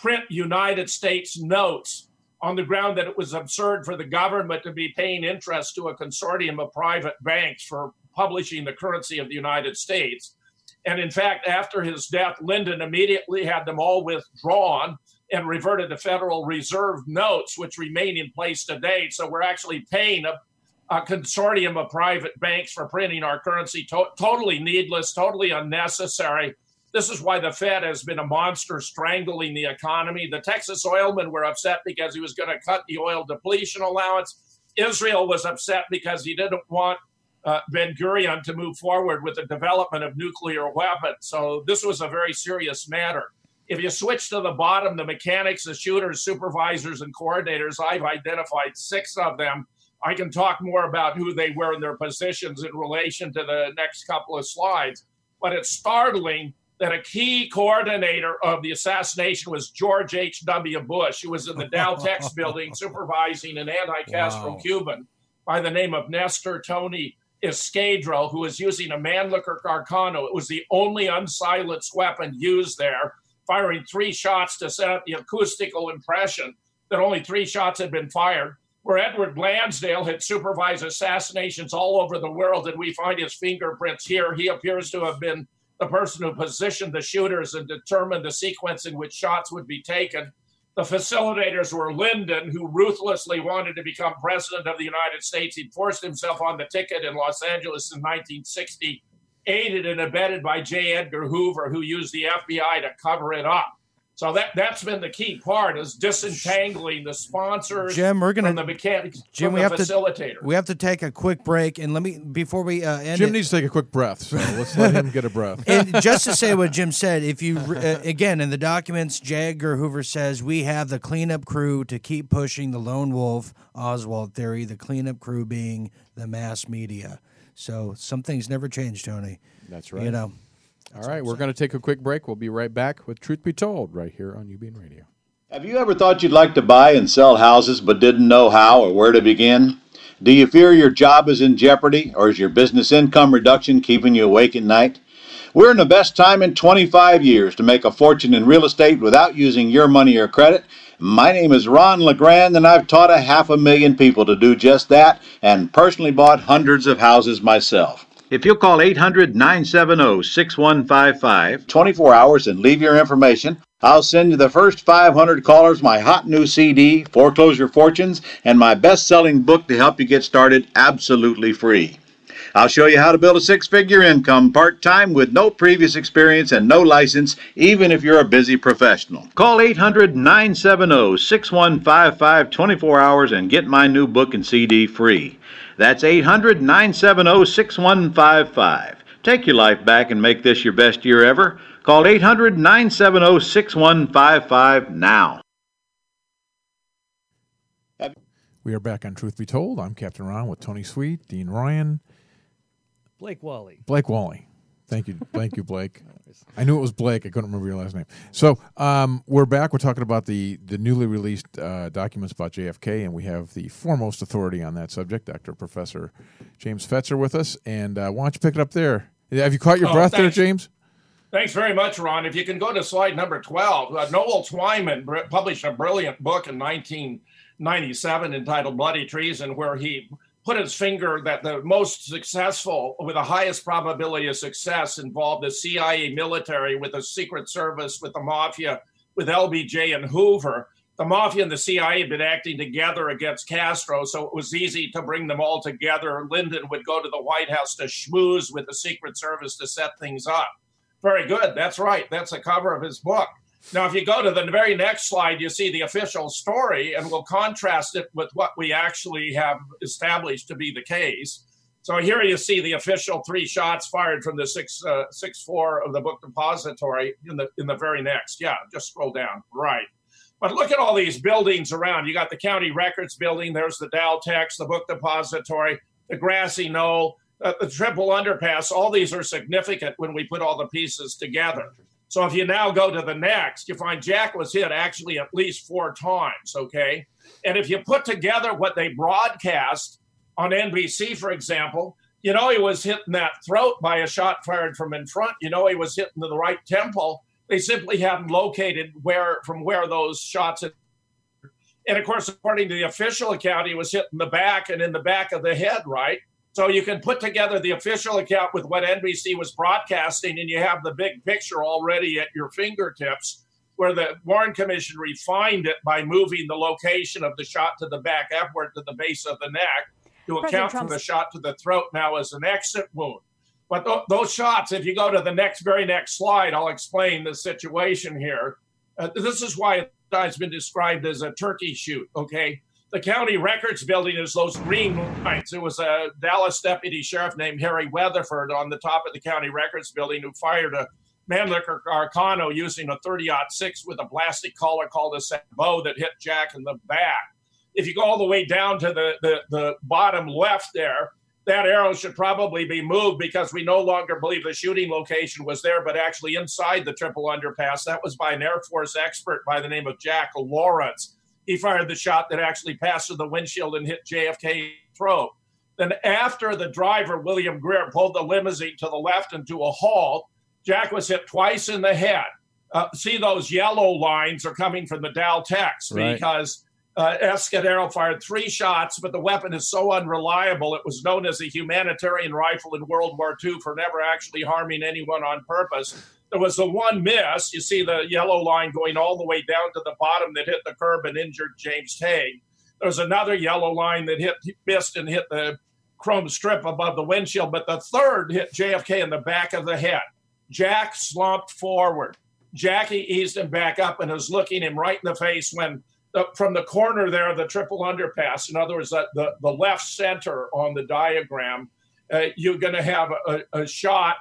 print United States notes on the ground that it was absurd for the government to be paying interest to a consortium of private banks for publishing the currency of the United States. And in fact, after his death, Lyndon immediately had them all withdrawn and reverted to Federal Reserve notes, which remain in place today. So we're actually paying a, a consortium of private banks for printing our currency. To- totally needless, totally unnecessary. This is why the Fed has been a monster strangling the economy. The Texas oilmen were upset because he was going to cut the oil depletion allowance. Israel was upset because he didn't want uh, Ben Gurion to move forward with the development of nuclear weapons. So this was a very serious matter. If you switch to the bottom, the mechanics, the shooters, supervisors, and coordinators, I've identified six of them. I can talk more about who they were in their positions in relation to the next couple of slides. But it's startling that a key coordinator of the assassination was George H.W. Bush, who was in the Dal-Tex building supervising an anti Castro wow. Cuban by the name of Nestor Tony Izquierdo, who was using a Mannlicher Carcano. It was the only unsilenced weapon used there, firing three shots to set up the acoustical impression that only three shots had been fired. where Edward Lansdale had supervised assassinations all over the world, and we find his fingerprints here. He appears to have been the person who positioned the shooters and determined the sequence in which shots would be taken. The facilitators were Lyndon, who ruthlessly wanted to become president of the United States. He forced himself on the ticket in Los Angeles in 1960, aided and abetted by J. Edgar Hoover, who used the FBI to cover it up. So that that's been the key part is disentangling the sponsors Jim, we're gonna- from the mechanics Jim, from we the have to we have to take a quick break, and let me before we uh, end Jim it, needs to take a quick breath, so let's let him get a breath. and just to say what Jim said, if you uh, again in the documents, J. Edgar Hoover says we have the cleanup crew to keep pushing the lone wolf Oswald theory. The cleanup crew being the mass media. So some things never change, Tony. That's right. You know. All right, we're going to take a quick break. We'll be right back with Truth Be Told right here on UBN Radio. Have you ever thought you'd like to buy and sell houses but didn't know how or where to begin? Do you fear your job is in jeopardy or is your business income reduction keeping you awake at night? We're in the best time in 25 years to make a fortune in real estate without using your money or credit. My name is Ron LeGrand, and I've taught a half a million people to do just that and personally bought hundreds of houses myself. If you'll call 800 970 6155 24 hours and leave your information, I'll send you the first 500 callers my hot new CD, Foreclosure Fortunes, and my best selling book to help you get started absolutely free. I'll show you how to build a six figure income part time with no previous experience and no license, even if you're a busy professional. Call 800 970 6155 24 hours and get my new book and CD free. That's 800 970 6155. Take your life back and make this your best year ever. Call 800 970 6155 now. We are back on Truth Be Told. I'm Captain Ron with Tony Sweet, Dean Ryan, Blake Wally. Blake Wally. Thank you, thank you, Blake. I knew it was Blake. I couldn't remember your last name. So um, we're back. We're talking about the the newly released uh, documents about JFK, and we have the foremost authority on that subject, Dr. Professor James Fetzer, with us. And uh, why don't you pick it up there? Have you caught your Oh, breath there. James? Thanks very much, Ron. If you can go to slide number 12, uh, Noel Twyman br- published a brilliant book in 1997 entitled Bloody Treason, where he put his finger that the most successful, with the highest probability of success, involved the CIA military with the Secret Service, with the mafia, with LBJ and Hoover. The mafia and the CIA had been acting together against Castro, so it was easy to bring them all together. Lyndon would go to the White House to schmooze with the Secret Service to set things up. Very good. That's right. That's the cover of his book. Now, if you go to the very next slide, you see the official story, and we'll contrast it with what we actually have established to be the case. So here you see the official three shots fired from the six uh, six four of the book depository in the in the very next. Yeah, just scroll down. Right. But look at all these buildings around. You got the county records building. There's the Dal-Tex, the book depository, the grassy knoll, uh, the triple underpass. All these are significant when we put all the pieces together. So if you now go to the next, you find Jack was hit actually at least four times. Okay. And if you put together what they broadcast on NBC, for example, you know he was hit in that throat by a shot fired from in front. You know he was hit in the right temple. They simply haven't located where from where those shots had. And of course, according to the official account, he was hit in the back and in the back of the head, right? So you can put together the official account with what NBC was broadcasting, and you have the big picture already at your fingertips, where the Warren Commission refined it by moving the location of the shot to the back upward to the base of the neck to President account for the shot to the throat now as an exit wound. But th- those shots, if you go to the next, very next slide, I'll explain the situation here. Uh, this is why it's been described as a turkey shoot. Okay, the county records building is those green lines. There was a Dallas deputy sheriff named Harry Weatherford on the top of the county records building who fired a Mannlicher Carcano using a 30-06 with a plastic collar called a sabot that hit Jack in the back. If you go all the way down to the, the, the bottom left there, that arrow should probably be moved because we no longer believe the shooting location was there, but actually inside the triple underpass. That was by an Air Force expert by the name of Jack Lawrence. He fired the shot that actually passed through the windshield and hit JFK throat. Then, after the driver, William Greer, pulled the limousine to the left into a halt, Jack was hit twice in the head. Uh, see, those yellow lines are coming from the Dal-Tex Right. because uh, Izquierdo fired three shots, but the weapon is so unreliable. It was known as a humanitarian rifle in World War II for never actually harming anyone on purpose. There was the one miss. You see the yellow line going all the way down to the bottom that hit the curb and injured James Tague. There's another yellow line that hit missed and hit the chrome strip above the windshield, but the third hit JFK in the back of the head. Jack slumped forward. Jackie eased him back up and was looking him right in the face when the, from the corner there the triple underpass, in other words, the, the, the left center on the diagram, uh, you're going to have a, a shot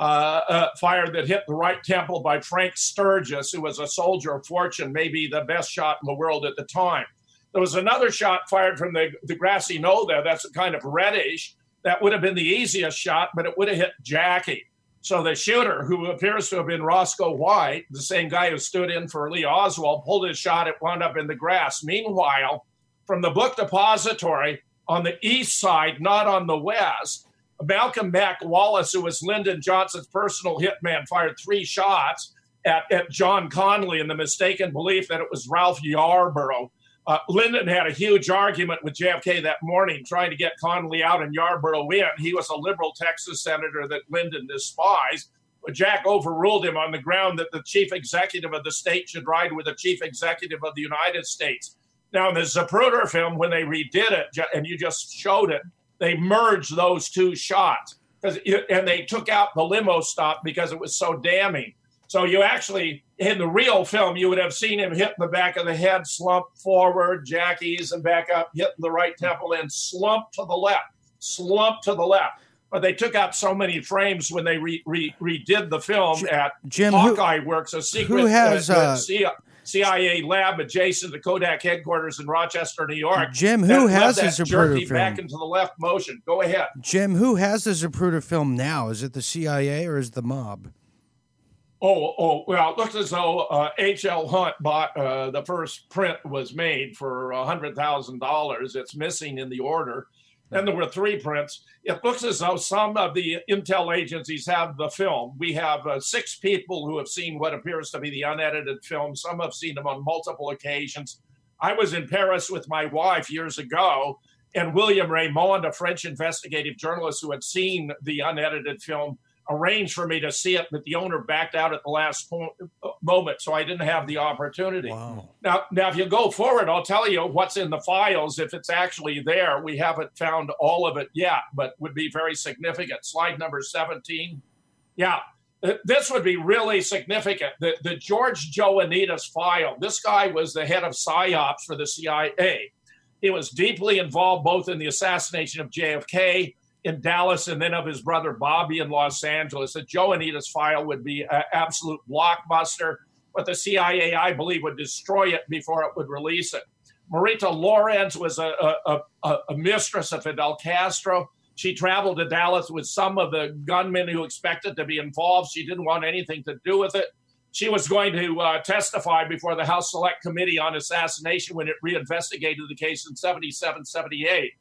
uh, uh, fired that hit the right temple by Frank Sturgis, who was a soldier of fortune, maybe the best shot in the world at the time. There was another shot fired from the, the grassy knoll there. That's a kind of reddish. That would have been the easiest shot, but it would have hit Jackie. So the shooter, who appears to have been Roscoe White, the same guy who stood in for Lee Oswald, pulled his shot. It wound up in the grass. Meanwhile, from the book depository on the east side, not on the west, Malcolm Mac Wallace, who was Lyndon Johnson's personal hitman, fired three shots at, at John Connally in the mistaken belief that it was Ralph Yarborough. Uh, Lyndon had a huge argument with JFK that morning, trying to get Connally out and Yarborough in. He was a liberal Texas senator that Lyndon despised. But Jack overruled him on the ground that the chief executive of the state should ride with the chief executive of the United States. Now, in the Zapruder film, when they redid it, and you just showed it, they merged those two shots because and they took out the limo stop because it was so damning. So you actually in the real film you would have seen him hit the back of the head, slump forward, jackies and back up, hitting the right temple, and slump to the left, slump to the left. But they took out so many frames when they re, re, redid the film at Jim, Hawkeye who, Works, a secret who has, uh, uh, CIA lab adjacent to Kodak headquarters in Rochester, New York. Jim, who has the Zapruder film? Back into the left motion. Go ahead. Jim, who has the Zapruder film now? Is it the CIA or is it the mob? Oh, oh, well, it looks as though H.L. Uh, Hunt bought uh, the first print was made for $100,000. It's missing in the order. Then there were three prints. It looks as though some of the intel agencies have the film. We have uh, six people who have seen what appears to be the unedited film. Some have seen them on multiple occasions. I was in Paris with my wife years ago, and William Reymond, a French investigative journalist who had seen the unedited film, arranged for me to see it, but the owner backed out at the last point, moment, so I didn't have the opportunity. Wow. Now, now, if you go forward, I'll tell you what's in the files. If it's actually there, we haven't found all of it yet, but would be very significant. Slide number seventeen. Yeah, this would be really significant. The, the George Joanides file. This guy was the head of psyops for the CIA. He was deeply involved both in the assassination of JFK in Dallas and then of his brother Bobby in Los Angeles. The Joanides file would be an absolute blockbuster, but the CIA, I believe, would destroy it before it would release it. Marita Lorenz was a, a, a, a mistress of Fidel Castro. She traveled to Dallas with some of the gunmen who expected to be involved. She didn't want anything to do with it. She was going to uh, testify before the House Select Committee on Assassination when it reinvestigated the case in 77 78.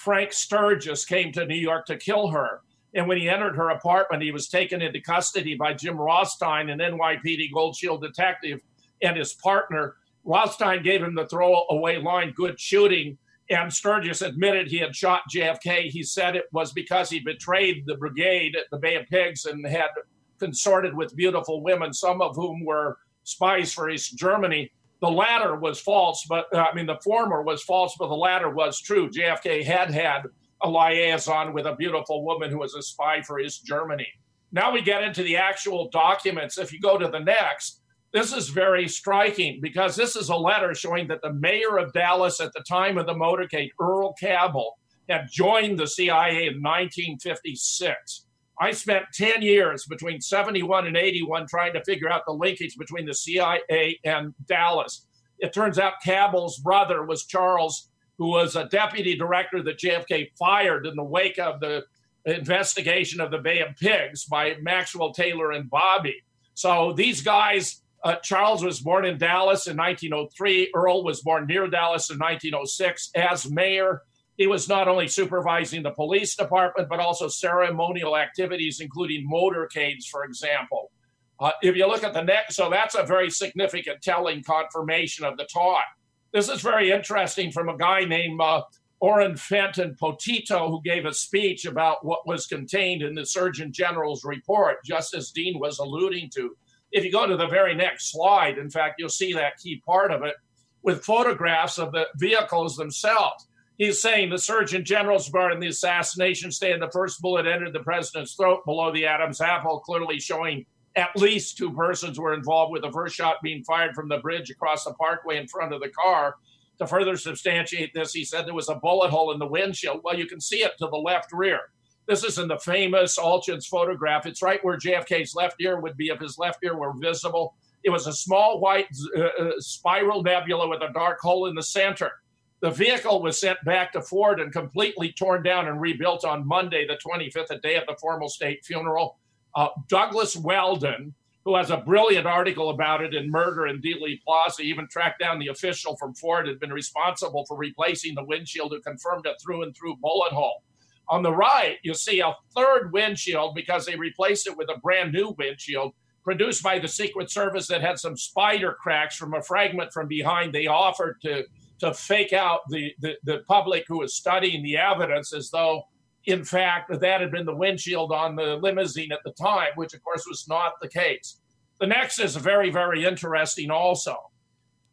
Frank Sturgis came to New York to kill her. And when he entered her apartment, he was taken into custody by Jim Rothstein, an NYPD Gold Shield detective, and his partner. Rothstein gave him the throwaway line, good shooting. And Sturgis admitted he had shot JFK. He said it was because he betrayed the brigade at the Bay of Pigs and had consorted with beautiful women, some of whom were spies for East Germany the latter was false, but uh, I mean, the former was false, but the latter was true. JFK had had a liaison with a beautiful woman who was a spy for East Germany. Now we get into the actual documents. If you go to the next, this is very striking because this is a letter showing that the mayor of Dallas at the time of the motorcade, Earl Cabell, had joined the CIA in 1956. I spent 10 years between 71 and 81 trying to figure out the linkage between the CIA and Dallas. It turns out Cabell's brother was Charles, who was a deputy director that JFK fired in the wake of the investigation of the Bay of Pigs by Maxwell Taylor and Bobby. So these guys, uh, Charles was born in Dallas in 1903. Earl was born near Dallas in 1906 as mayor. He was not only supervising the police department, but also ceremonial activities, including motorcades, for example. Uh, if you look at the next, so that's a very significant telling confirmation of the talk. This is very interesting from a guy named uh, Oren Fenton Potito, who gave a speech about what was contained in the Surgeon General's report, just as Dean was alluding to. If you go to the very next slide, in fact, you'll see that key part of it with photographs of the vehicles themselves. He's saying the Surgeon General's part in the assassination stand the first bullet entered the president's throat below the Adam's apple, clearly showing at least two persons were involved with the first shot being fired from the bridge across the parkway in front of the car. To further substantiate this, he said there was a bullet hole in the windshield. Well, you can see it to the left rear. This is in the famous Altgens photograph. It's right where JFK's left ear would be if his left ear were visible. It was a small white uh, uh, spiral nebula with a dark hole in the center. The vehicle was sent back to Ford and completely torn down and rebuilt on Monday, the 25th, a day of the formal state funeral. Uh, Douglas Weldon, who has a brilliant article about it in Murder in Dealey Plaza, even tracked down the official from Ford who had been responsible for replacing the windshield who confirmed a through and through bullet hole. On the right, you see a third windshield because they replaced it with a brand new windshield produced by the Secret Service that had some spider cracks from a fragment from behind. They offered to to fake out the, the, the public who was studying the evidence as though, in fact, that had been the windshield on the limousine at the time, which of course was not the case. The next is very, very interesting also.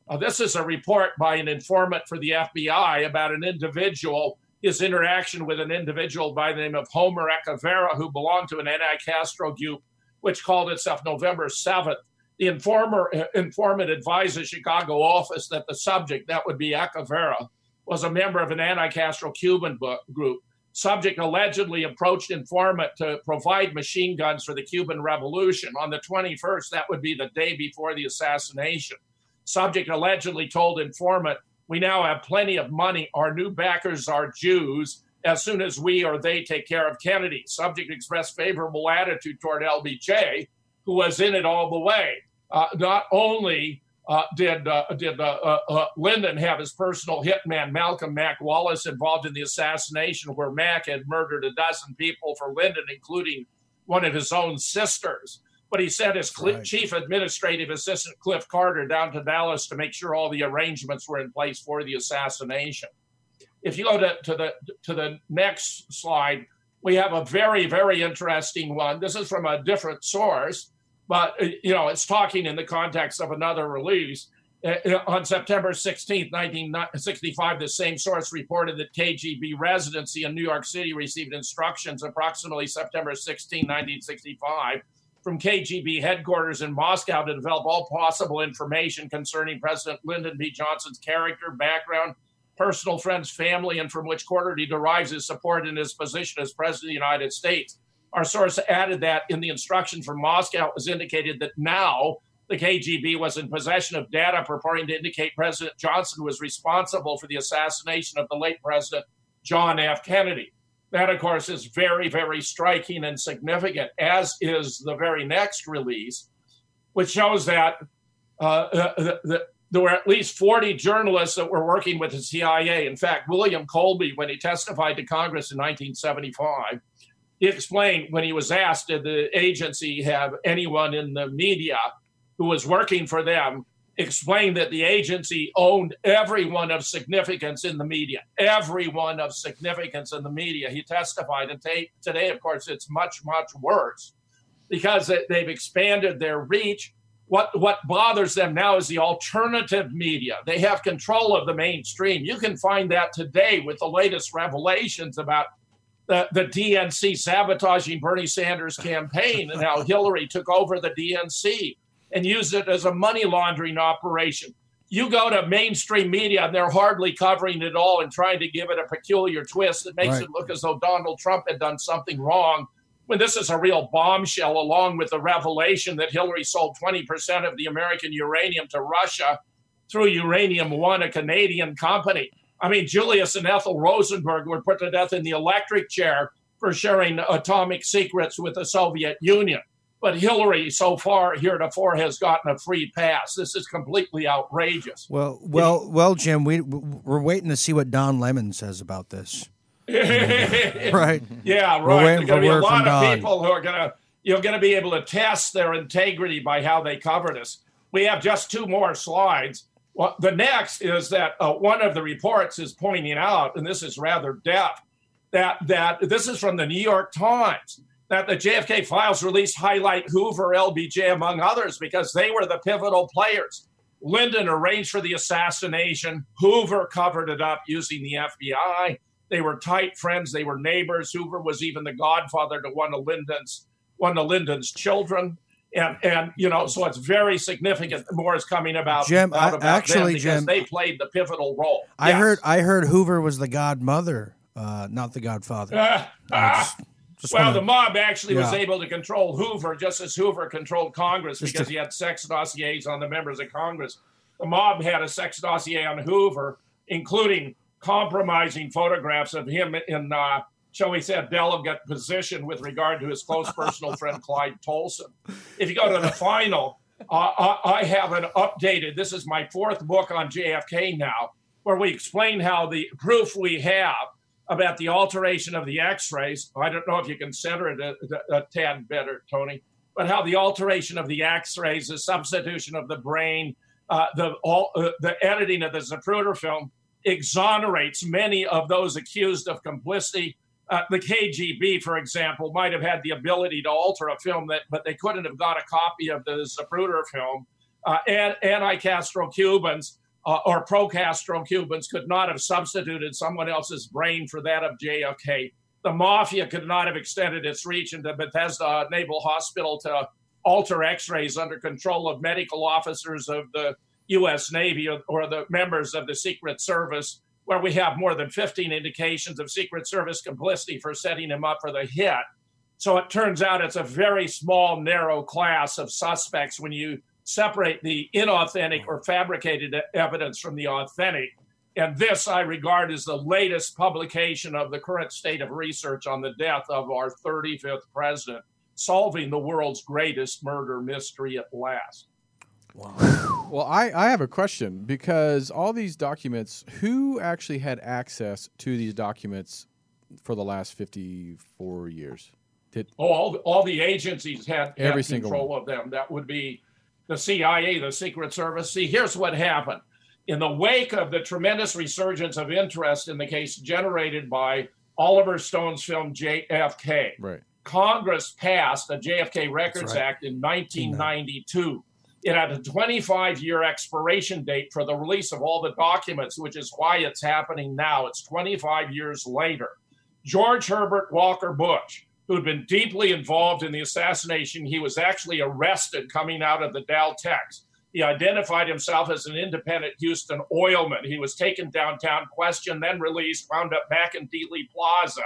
Uh, this is a report by an informant for the FBI about an individual, his interaction with an individual by the name of Homer Echevarria, who belonged to an anti Castro group which called itself November 7th. The informer, informant advised the Chicago office that the subject, that would be Echevarria, was a member of an anti Castro Cuban group. Subject allegedly approached informant to provide machine guns for the Cuban Revolution. On the 21st, that would be the day before the assassination. Subject allegedly told informant, We now have plenty of money. Our new backers are Jews as soon as we or they take care of Kennedy. Subject expressed favorable attitude toward LBJ, who was in it all the way. Uh, not only uh, did uh, did uh, uh, uh, Lyndon have his personal hitman Malcolm Mac Wallace involved in the assassination, where Mac had murdered a dozen people for Lyndon, including one of his own sisters. But he sent his cl- right. chief administrative assistant Cliff Carter down to Dallas to make sure all the arrangements were in place for the assassination. If you go to, to the to the next slide, we have a very very interesting one. This is from a different source, but uh, you know it's talking in the context of another release. Uh, on September 16, 1965, the same source reported that KGB residency in New York City received instructions approximately September 16, 1965, from KGB headquarters in Moscow to develop all possible information concerning President Lyndon B. Johnson's character, background, personal friends, family, and from which quarter he derives his support in his position as President of the United States. Our source added that in the instruction from Moscow, it was indicated that now the KGB was in possession of data purporting to indicate President Johnson was responsible for the assassination of the late President John F. Kennedy. That, of course, is very, very striking and significant, as is the very next release, which shows that uh, uh the, there were at least 40 journalists that were working with the CIA. In fact, William Colby, when he testified to Congress in 1975, he explained when he was asked, did the agency have anyone in the media who was working for them, explained that the agency owned everyone of significance in the media, everyone of significance in the media. He testified. And t- today, of course, it's much, much worse because they've expanded their reach what what bothers them now is the alternative media. They have control of the mainstream. You can find that today with the latest revelations about the, the DNC sabotaging Bernie Sanders' campaign and how Hillary took over the DNC and used it as a money laundering operation. You go to mainstream media and they're hardly covering it all and trying to give it a peculiar twist that makes right. it look as though Donald Trump had done something wrong when this is a real bombshell, along with the revelation that Hillary sold 20% of the American uranium to Russia through Uranium One, a Canadian company. I mean, Julius and Ethel Rosenberg were put to death in the electric chair for sharing atomic secrets with the Soviet Union. But Hillary, so far heretofore, has gotten a free pass. This is completely outrageous. Well, well, well, Jim, we we're waiting to see what Don Lemon says about this. right. Yeah, right. We're waiting There's going to be a lot of Don. people who are going to you're going to be able to test their integrity by how they covered this. We have just two more slides. Well, the next is that uh, one of the reports is pointing out, and this is rather deft, that that this is from the New York Times that the JFK files released highlight Hoover, LBJ, among others, because they were the pivotal players. Lyndon arranged for the assassination. Hoover covered it up using the FBI. They were tight friends. They were neighbors. Hoover was even the godfather to one of Lyndon's one of Lyndon's children. And and you know, so it's very significant. More is coming about. Jim, out I- about actually, because Jim- they played the pivotal role. I Yes. heard I heard Hoover was the godmother, uh, not the godfather. Ah. Just well, wanna- the mob actually was able to control Hoover just as Hoover controlled Congress Just because to- he had sex dossiers on the members of Congress. The mob had a sex dossier on Hoover, including compromising photographs of him in, uh, shall we say, a delegate position with regard to his close personal friend Clyde Tolson. If you go to the final, uh, I, I have an updated, this is my fourth book on JFK now, where we explain how the proof we have about the alteration of the x-rays i don't know if you can center it a, a, a tad better tony but how the alteration of the x-rays the substitution of the brain uh, the all uh, the editing of the zapruder film exonerates many of those accused of complicity uh, the KGB, for example, might have had the ability to alter a film that, but they couldn't have got a copy of the Zapruder film. Uh, and anti-Castro Cubans uh, or pro-Castro Cubans could not have substituted someone else's brain for that of JFK. The mafia could not have extended its reach into Bethesda Naval Hospital to alter X-rays under control of medical officers of the U.S. Navy or, or the members of the Secret Service, where we have more than 15 indications of Secret Service complicity for setting him up for the hit. So it turns out it's a very small, narrow class of suspects when you separate the inauthentic or fabricated evidence from the authentic. And this I regard as the latest publication of the current state of research on the death of our 35th president, solving the world's greatest murder mystery at last. Well, I, I have a question because all these documents, who actually had access to these documents for the last 54 years? Did, Oh, all, all the agencies had, had Every single control of them. That would be the CIA, the Secret Service. See, here's what happened. In the wake of the tremendous resurgence of interest in the case generated by Oliver Stone's film JFK, right. Congress passed the JFK Records right. Act in 1992. It had a 25 year expiration date for the release of all the documents, which is why it's happening now. It's 25 years later. George Herbert Walker Bush, who'd been deeply involved in the assassination, he was actually arrested coming out of the Dal-Tex. He identified himself as an independent Houston oilman. He was taken downtown, questioned, then released, wound up back in Dealey Plaza.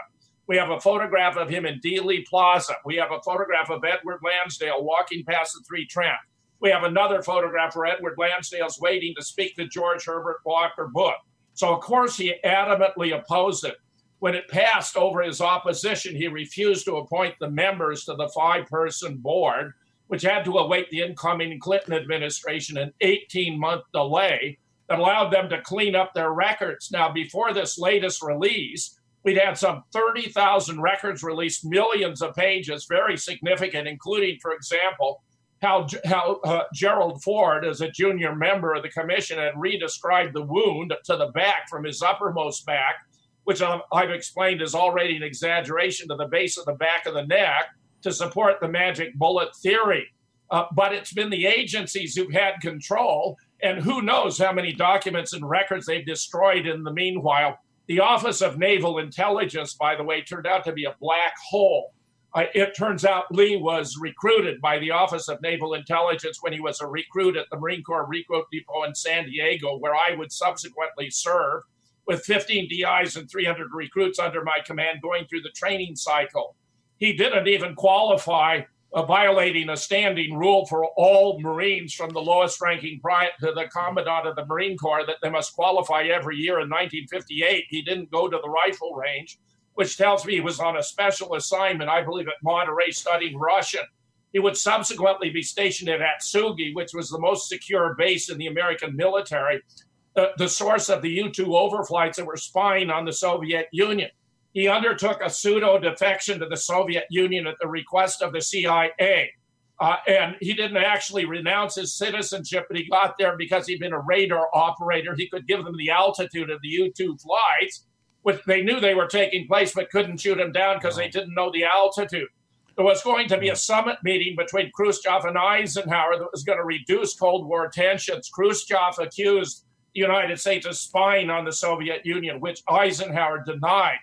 We have a photograph of him in Dealey Plaza. We have a photograph of Edward Lansdale walking past the three tramp. We have another photograph where Edward Lansdale's waiting to speak to George Herbert Walker Bush. So, of course, he adamantly opposed it. When it passed over his opposition, he refused to appoint the members to the five person board, which had to await the incoming Clinton administration an 18 month delay that allowed them to clean up their records. Now, before this latest release, we'd had some 30,000 records released, millions of pages, very significant, including, for example, how, how uh, Gerald Ford, as a junior member of the commission, had redescribed the wound to the back from his uppermost back, which I've explained is already an exaggeration to the base of the back of the neck to support the magic bullet theory. Uh, but it's been the agencies who've had control, and who knows how many documents and records they've destroyed in the meanwhile. The Office of Naval Intelligence, by the way, turned out to be a black hole. It turns out Lee was recruited by the Office of Naval Intelligence when he was a recruit at the Marine Corps Recruit Depot in San Diego, where I would subsequently serve with 15 DIs and 300 recruits under my command going through the training cycle. He didn't even qualify, uh, violating a standing rule for all Marines from the lowest ranking to the Commandant of the Marine Corps that they must qualify every year in 1958. He didn't go to the rifle range which tells me he was on a special assignment, I believe, at Monterey studying Russian. He would subsequently be stationed at Atsugi, which was the most secure base in the American military, uh, the source of the U 2 overflights that were spying on the Soviet Union. He undertook a pseudo defection to the Soviet Union at the request of the CIA. Uh, and he didn't actually renounce his citizenship, but he got there because he'd been a radar operator. He could give them the altitude of the U 2 flights, which they knew they were taking place, but couldn't shoot him down because they didn't know the altitude. There was going to be a summit meeting between Khrushchev and Eisenhower that was going to reduce Cold War tensions. Khrushchev accused the United States of spying on the Soviet Union, which Eisenhower denied.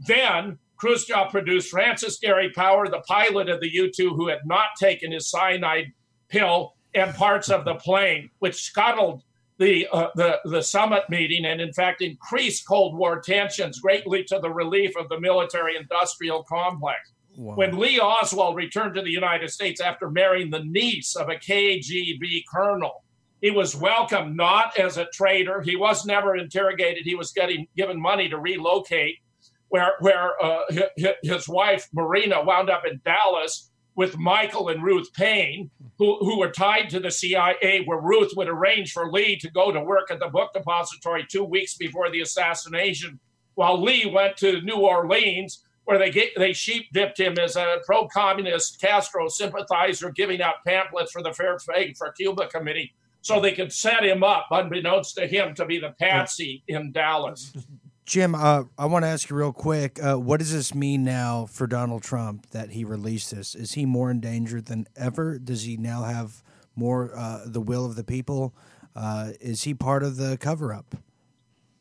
Then Khrushchev produced Francis Gary Power, the pilot of the U 2, who had not taken his cyanide pill, and parts of the plane, which scuttled the, uh, the, the summit meeting and, in fact, increased Cold War tensions greatly to the relief of the military industrial complex. Wow. When Lee Oswald returned to the United States after marrying the niece of a KGB colonel, he was welcomed not as a traitor. He was never interrogated. He was getting given money to relocate, where where uh, his wife Marina wound up in Dallas with Michael and Ruth Paine, who, who were tied to the CIA, where Ruth would arrange for Lee to go to work at the book depository two weeks before the assassination, while Lee went to New Orleans where they get, they sheep dipped him as a pro-communist Castro sympathizer, giving out pamphlets for the Fair Trade for Cuba Committee, so they could set him up, unbeknownst to him, to be the patsy in Dallas. Jim, uh, I want to ask you real quick. Uh, what does this mean now for Donald Trump that he released this? Is he more in danger than ever? Does he now have more uh, the will of the people? Uh, is he part of the cover up?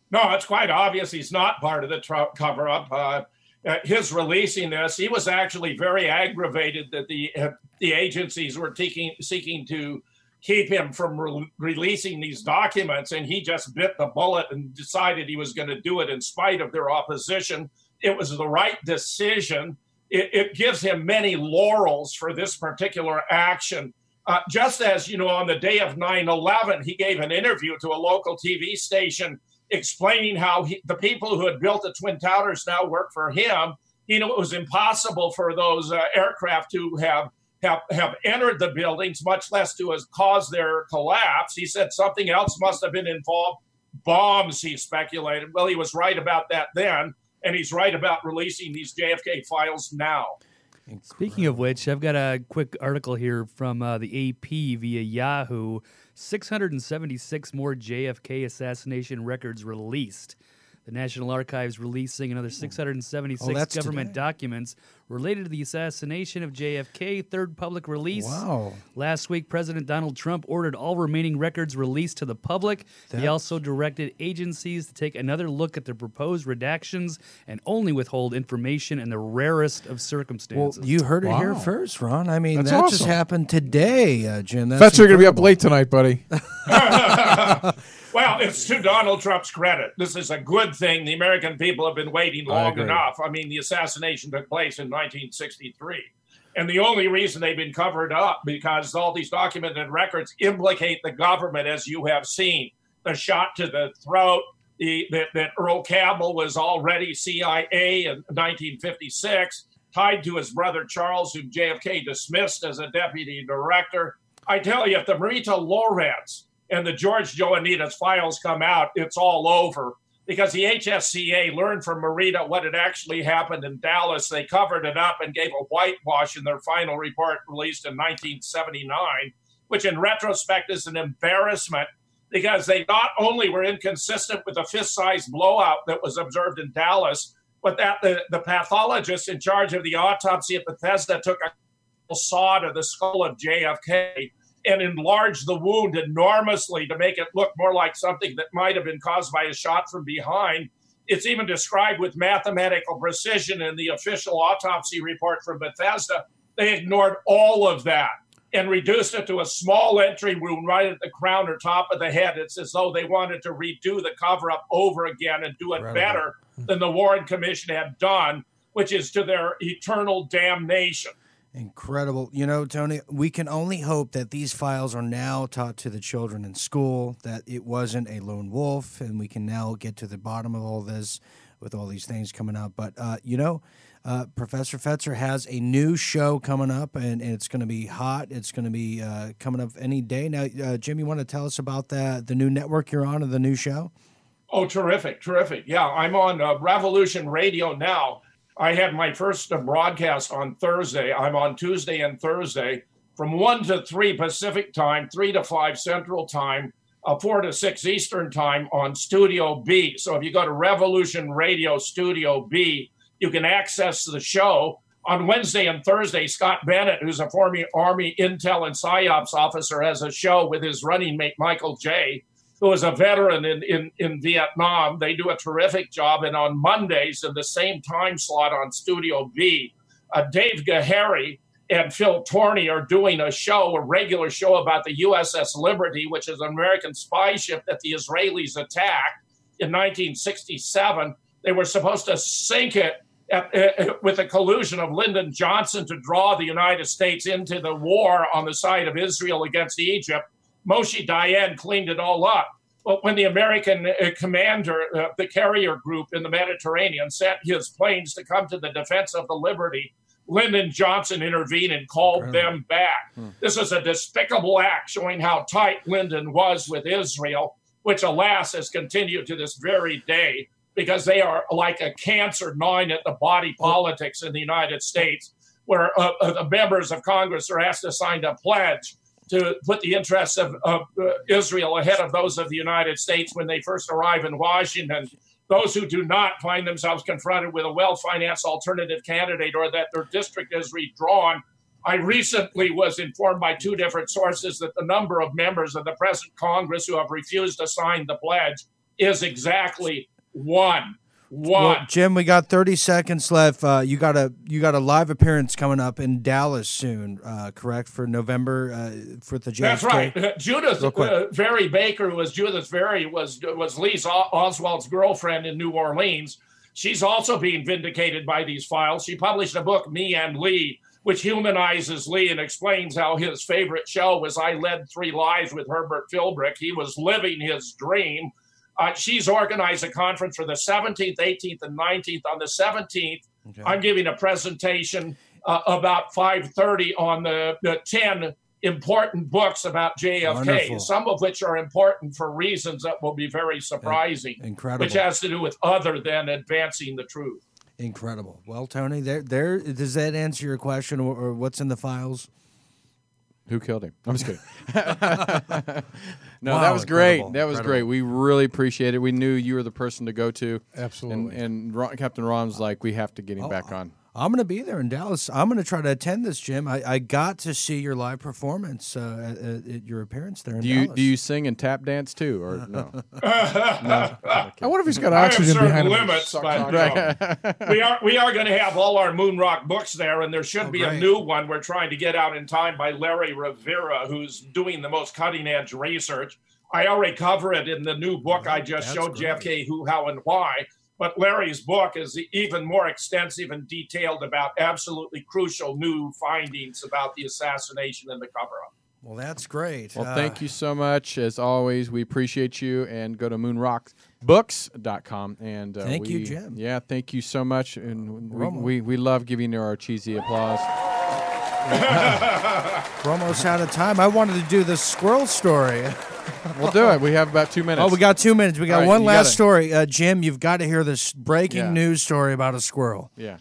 No, it's quite obvious he's not part of the tr- cover up. Uh, uh, his releasing this, he was actually very aggravated that the the agencies were taking, seeking to keep him from re- releasing these documents, and he just bit the bullet and decided he was going to do it in spite of their opposition. It was the right decision. It, it gives him many laurels for this particular action. Uh, just as you know, on the day of 9/11, he gave an interview to a local TV station explaining how he, the people who had built the Twin Towers now work for him. You know, it was impossible for those uh, aircraft to have, have have entered the buildings, much less to have caused their collapse. He said something else must have been involved. Bombs, he speculated. Well, he was right about that then, and he's right about releasing these JFK files now. Speaking of which, I've got a quick article here from uh, the AP via Yahoo 676 more JFK assassination records released. The National Archives releasing another 676 oh, government today. documents related to the assassination of JFK, third public release. Wow. Last week, President Donald Trump ordered all remaining records released to the public. That's... He also directed agencies to take another look at the proposed redactions and only withhold information in the rarest of circumstances. Well, you heard it wow. here first, Ron. I mean, That's that awesome. just happened today, uh, Jim. That's, That's you're going to be up late tonight, buddy. Well, it's to Donald Trump's credit. This is a good thing. The American people have been waiting long I enough. I mean, the assassination took place in 1963. And the only reason they've been covered up because all these documented records implicate the government, as you have seen. The shot to the throat, the, that, that Earl Campbell was already CIA in 1956, tied to his brother Charles, whom JFK dismissed as a deputy director. I tell you, if the Marita Lorenz and the George Joanides files come out, it's all over because the HSCA learned from Marita what had actually happened in Dallas. They covered it up and gave a whitewash in their final report released in 1979, which in retrospect is an embarrassment because they not only were inconsistent with the fist sized blowout that was observed in Dallas, but that the, the pathologist in charge of the autopsy at Bethesda took a saw to the skull of JFK and enlarge the wound enormously to make it look more like something that might have been caused by a shot from behind. It's even described with mathematical precision in the official autopsy report from Bethesda. They ignored all of that and reduced it to a small entry wound right at the crown or top of the head. It's as though they wanted to redo the cover up over again and do it Incredible. better than the Warren Commission had done, which is to their eternal damnation. Incredible. You know, Tony, we can only hope that these files are now taught to the children in school, that it wasn't a lone wolf, and we can now get to the bottom of all this with all these things coming up. But, uh, you know, uh, Professor Fetzer has a new show coming up, and, and it's going to be hot. It's going to be uh, coming up any day. Now, uh, Jim, you want to tell us about the, the new network you're on and the new show? Oh, terrific, terrific. Yeah, I'm on uh, Revolution Radio now I had my first broadcast on Thursday. I'm on Tuesday and Thursday. from 1 to 3 Pacific time, 3 to 5 Central time, uh, 4 to 6 Eastern time on Studio B. So if you go to Revolution Radio Studio B, you can access the show. On Wednesday and Thursday, Scott Bennett, who's a former Army Intel and PSYOPs officer, has a show with his running mate, Michael J., who is a veteran in, in, in Vietnam. They do a terrific job. And on Mondays, in the same time slot on Studio B, uh, Dave Gahary and Phil Tourney are doing a show, a regular show about the USS Liberty, which is an American spy ship that the Israelis attacked in 1967. They were supposed to sink it at, uh, with the collusion of Lyndon Johnson to draw the United States into the war on the side of Israel against Egypt. Moshe Dayan cleaned it all up. But when the American uh, commander, uh, the carrier group in the Mediterranean, sent his planes to come to the defense of the Liberty, Lyndon Johnson intervened and called them back. Hmm. This is a despicable act showing how tight Lyndon was with Israel, which, alas, has continued to this very day because they are like a cancer gnawing at the body politics in the United States, where uh, uh, the members of Congress are asked to sign a pledge to put the interests of, of uh, Israel ahead of those of the United States when they first arrive in Washington. Those who do not find themselves confronted with a well financed alternative candidate or that their district is redrawn. I recently was informed by two different sources that the number of members of the present Congress who have refused to sign the pledge is exactly one. One. Well, Jim, we got 30 seconds left. Uh, you got a you got a live appearance coming up in Dallas soon, uh, correct? For November uh, for the JFK. That's right. Judith uh, Baker, who was Judith Vary, was was Lee Oswald's girlfriend in New Orleans. She's also being vindicated by these files. She published a book, Me and Lee, which humanizes Lee and explains how his favorite show was I Led Three Lives with Herbert Philbrick. He was living his dream uh, she's organized a conference for the 17th, 18th, and 19th. On the 17th, okay. I'm giving a presentation uh, about 5:30 on the, the 10 important books about JFK, Wonderful. some of which are important for reasons that will be very surprising. Incredible. Which has to do with other than advancing the truth. Incredible. Well, Tony, there, there. Does that answer your question, or, or what's in the files? Who killed him? I'm just kidding. no, wow, that was great. That was incredible. great. We really appreciate it. We knew you were the person to go to. Absolutely. And, and Ron, Captain Ron's like, we have to get him oh, back on. I'm going to be there in Dallas. I'm going to try to attend this, Jim. I, I got to see your live performance uh, at, at, your appearance there in do you, Dallas. Do you sing and tap dance too, or no? no? I wonder if he's got oxygen behind limits, him. but we are we are going to have all our Moon Rock books there, and there should oh, be great. a new one we're trying to get out in time by Larry Rivera, who's doing the most cutting edge research. I already cover it in the new book I just showed great. JFK Who, How, and Why. But Larry's book is even more extensive and detailed about absolutely crucial new findings about the assassination and the cover up. Well, that's great. Well, uh, thank you so much. As always, we appreciate you and go to moonrockbooks.com. And uh, thank we, you, Jim. Yeah, thank you so much. And we, we, we love giving you our cheesy applause. We're almost out of time. I wanted to do the squirrel story. we'll do it. We have about two minutes. Oh, we got two minutes. We got right, one last story. Uh, Jim, you've got to hear this breaking yeah. news story about a squirrel. Yeah.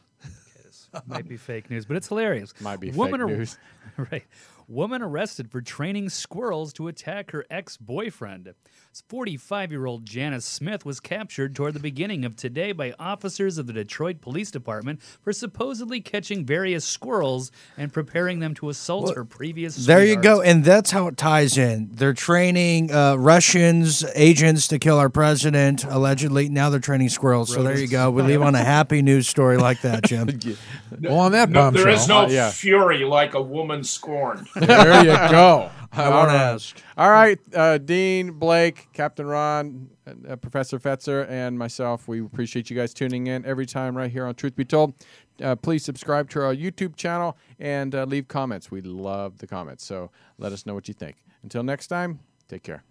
Might be fake news, but it's hilarious. Might be Woman fake news. right. Woman arrested for training squirrels to attack her ex boyfriend. 45 year old Janice Smith was captured toward the beginning of today by officers of the Detroit Police Department for supposedly catching various squirrels and preparing them to assault well, her previous. There you go. And that's how it ties in. They're training uh, Russians, agents to kill our president, allegedly. Now they're training squirrels. So there you go. We leave on a happy news story like that, Jim. well, on that no, There is no uh, yeah. fury like a woman scorned. there you go. I want to ask. All right, uh, Dean, Blake, Captain Ron, uh, Professor Fetzer, and myself, we appreciate you guys tuning in every time right here on Truth Be Told. Uh, please subscribe to our YouTube channel and uh, leave comments. We love the comments, so let us know what you think. Until next time, take care.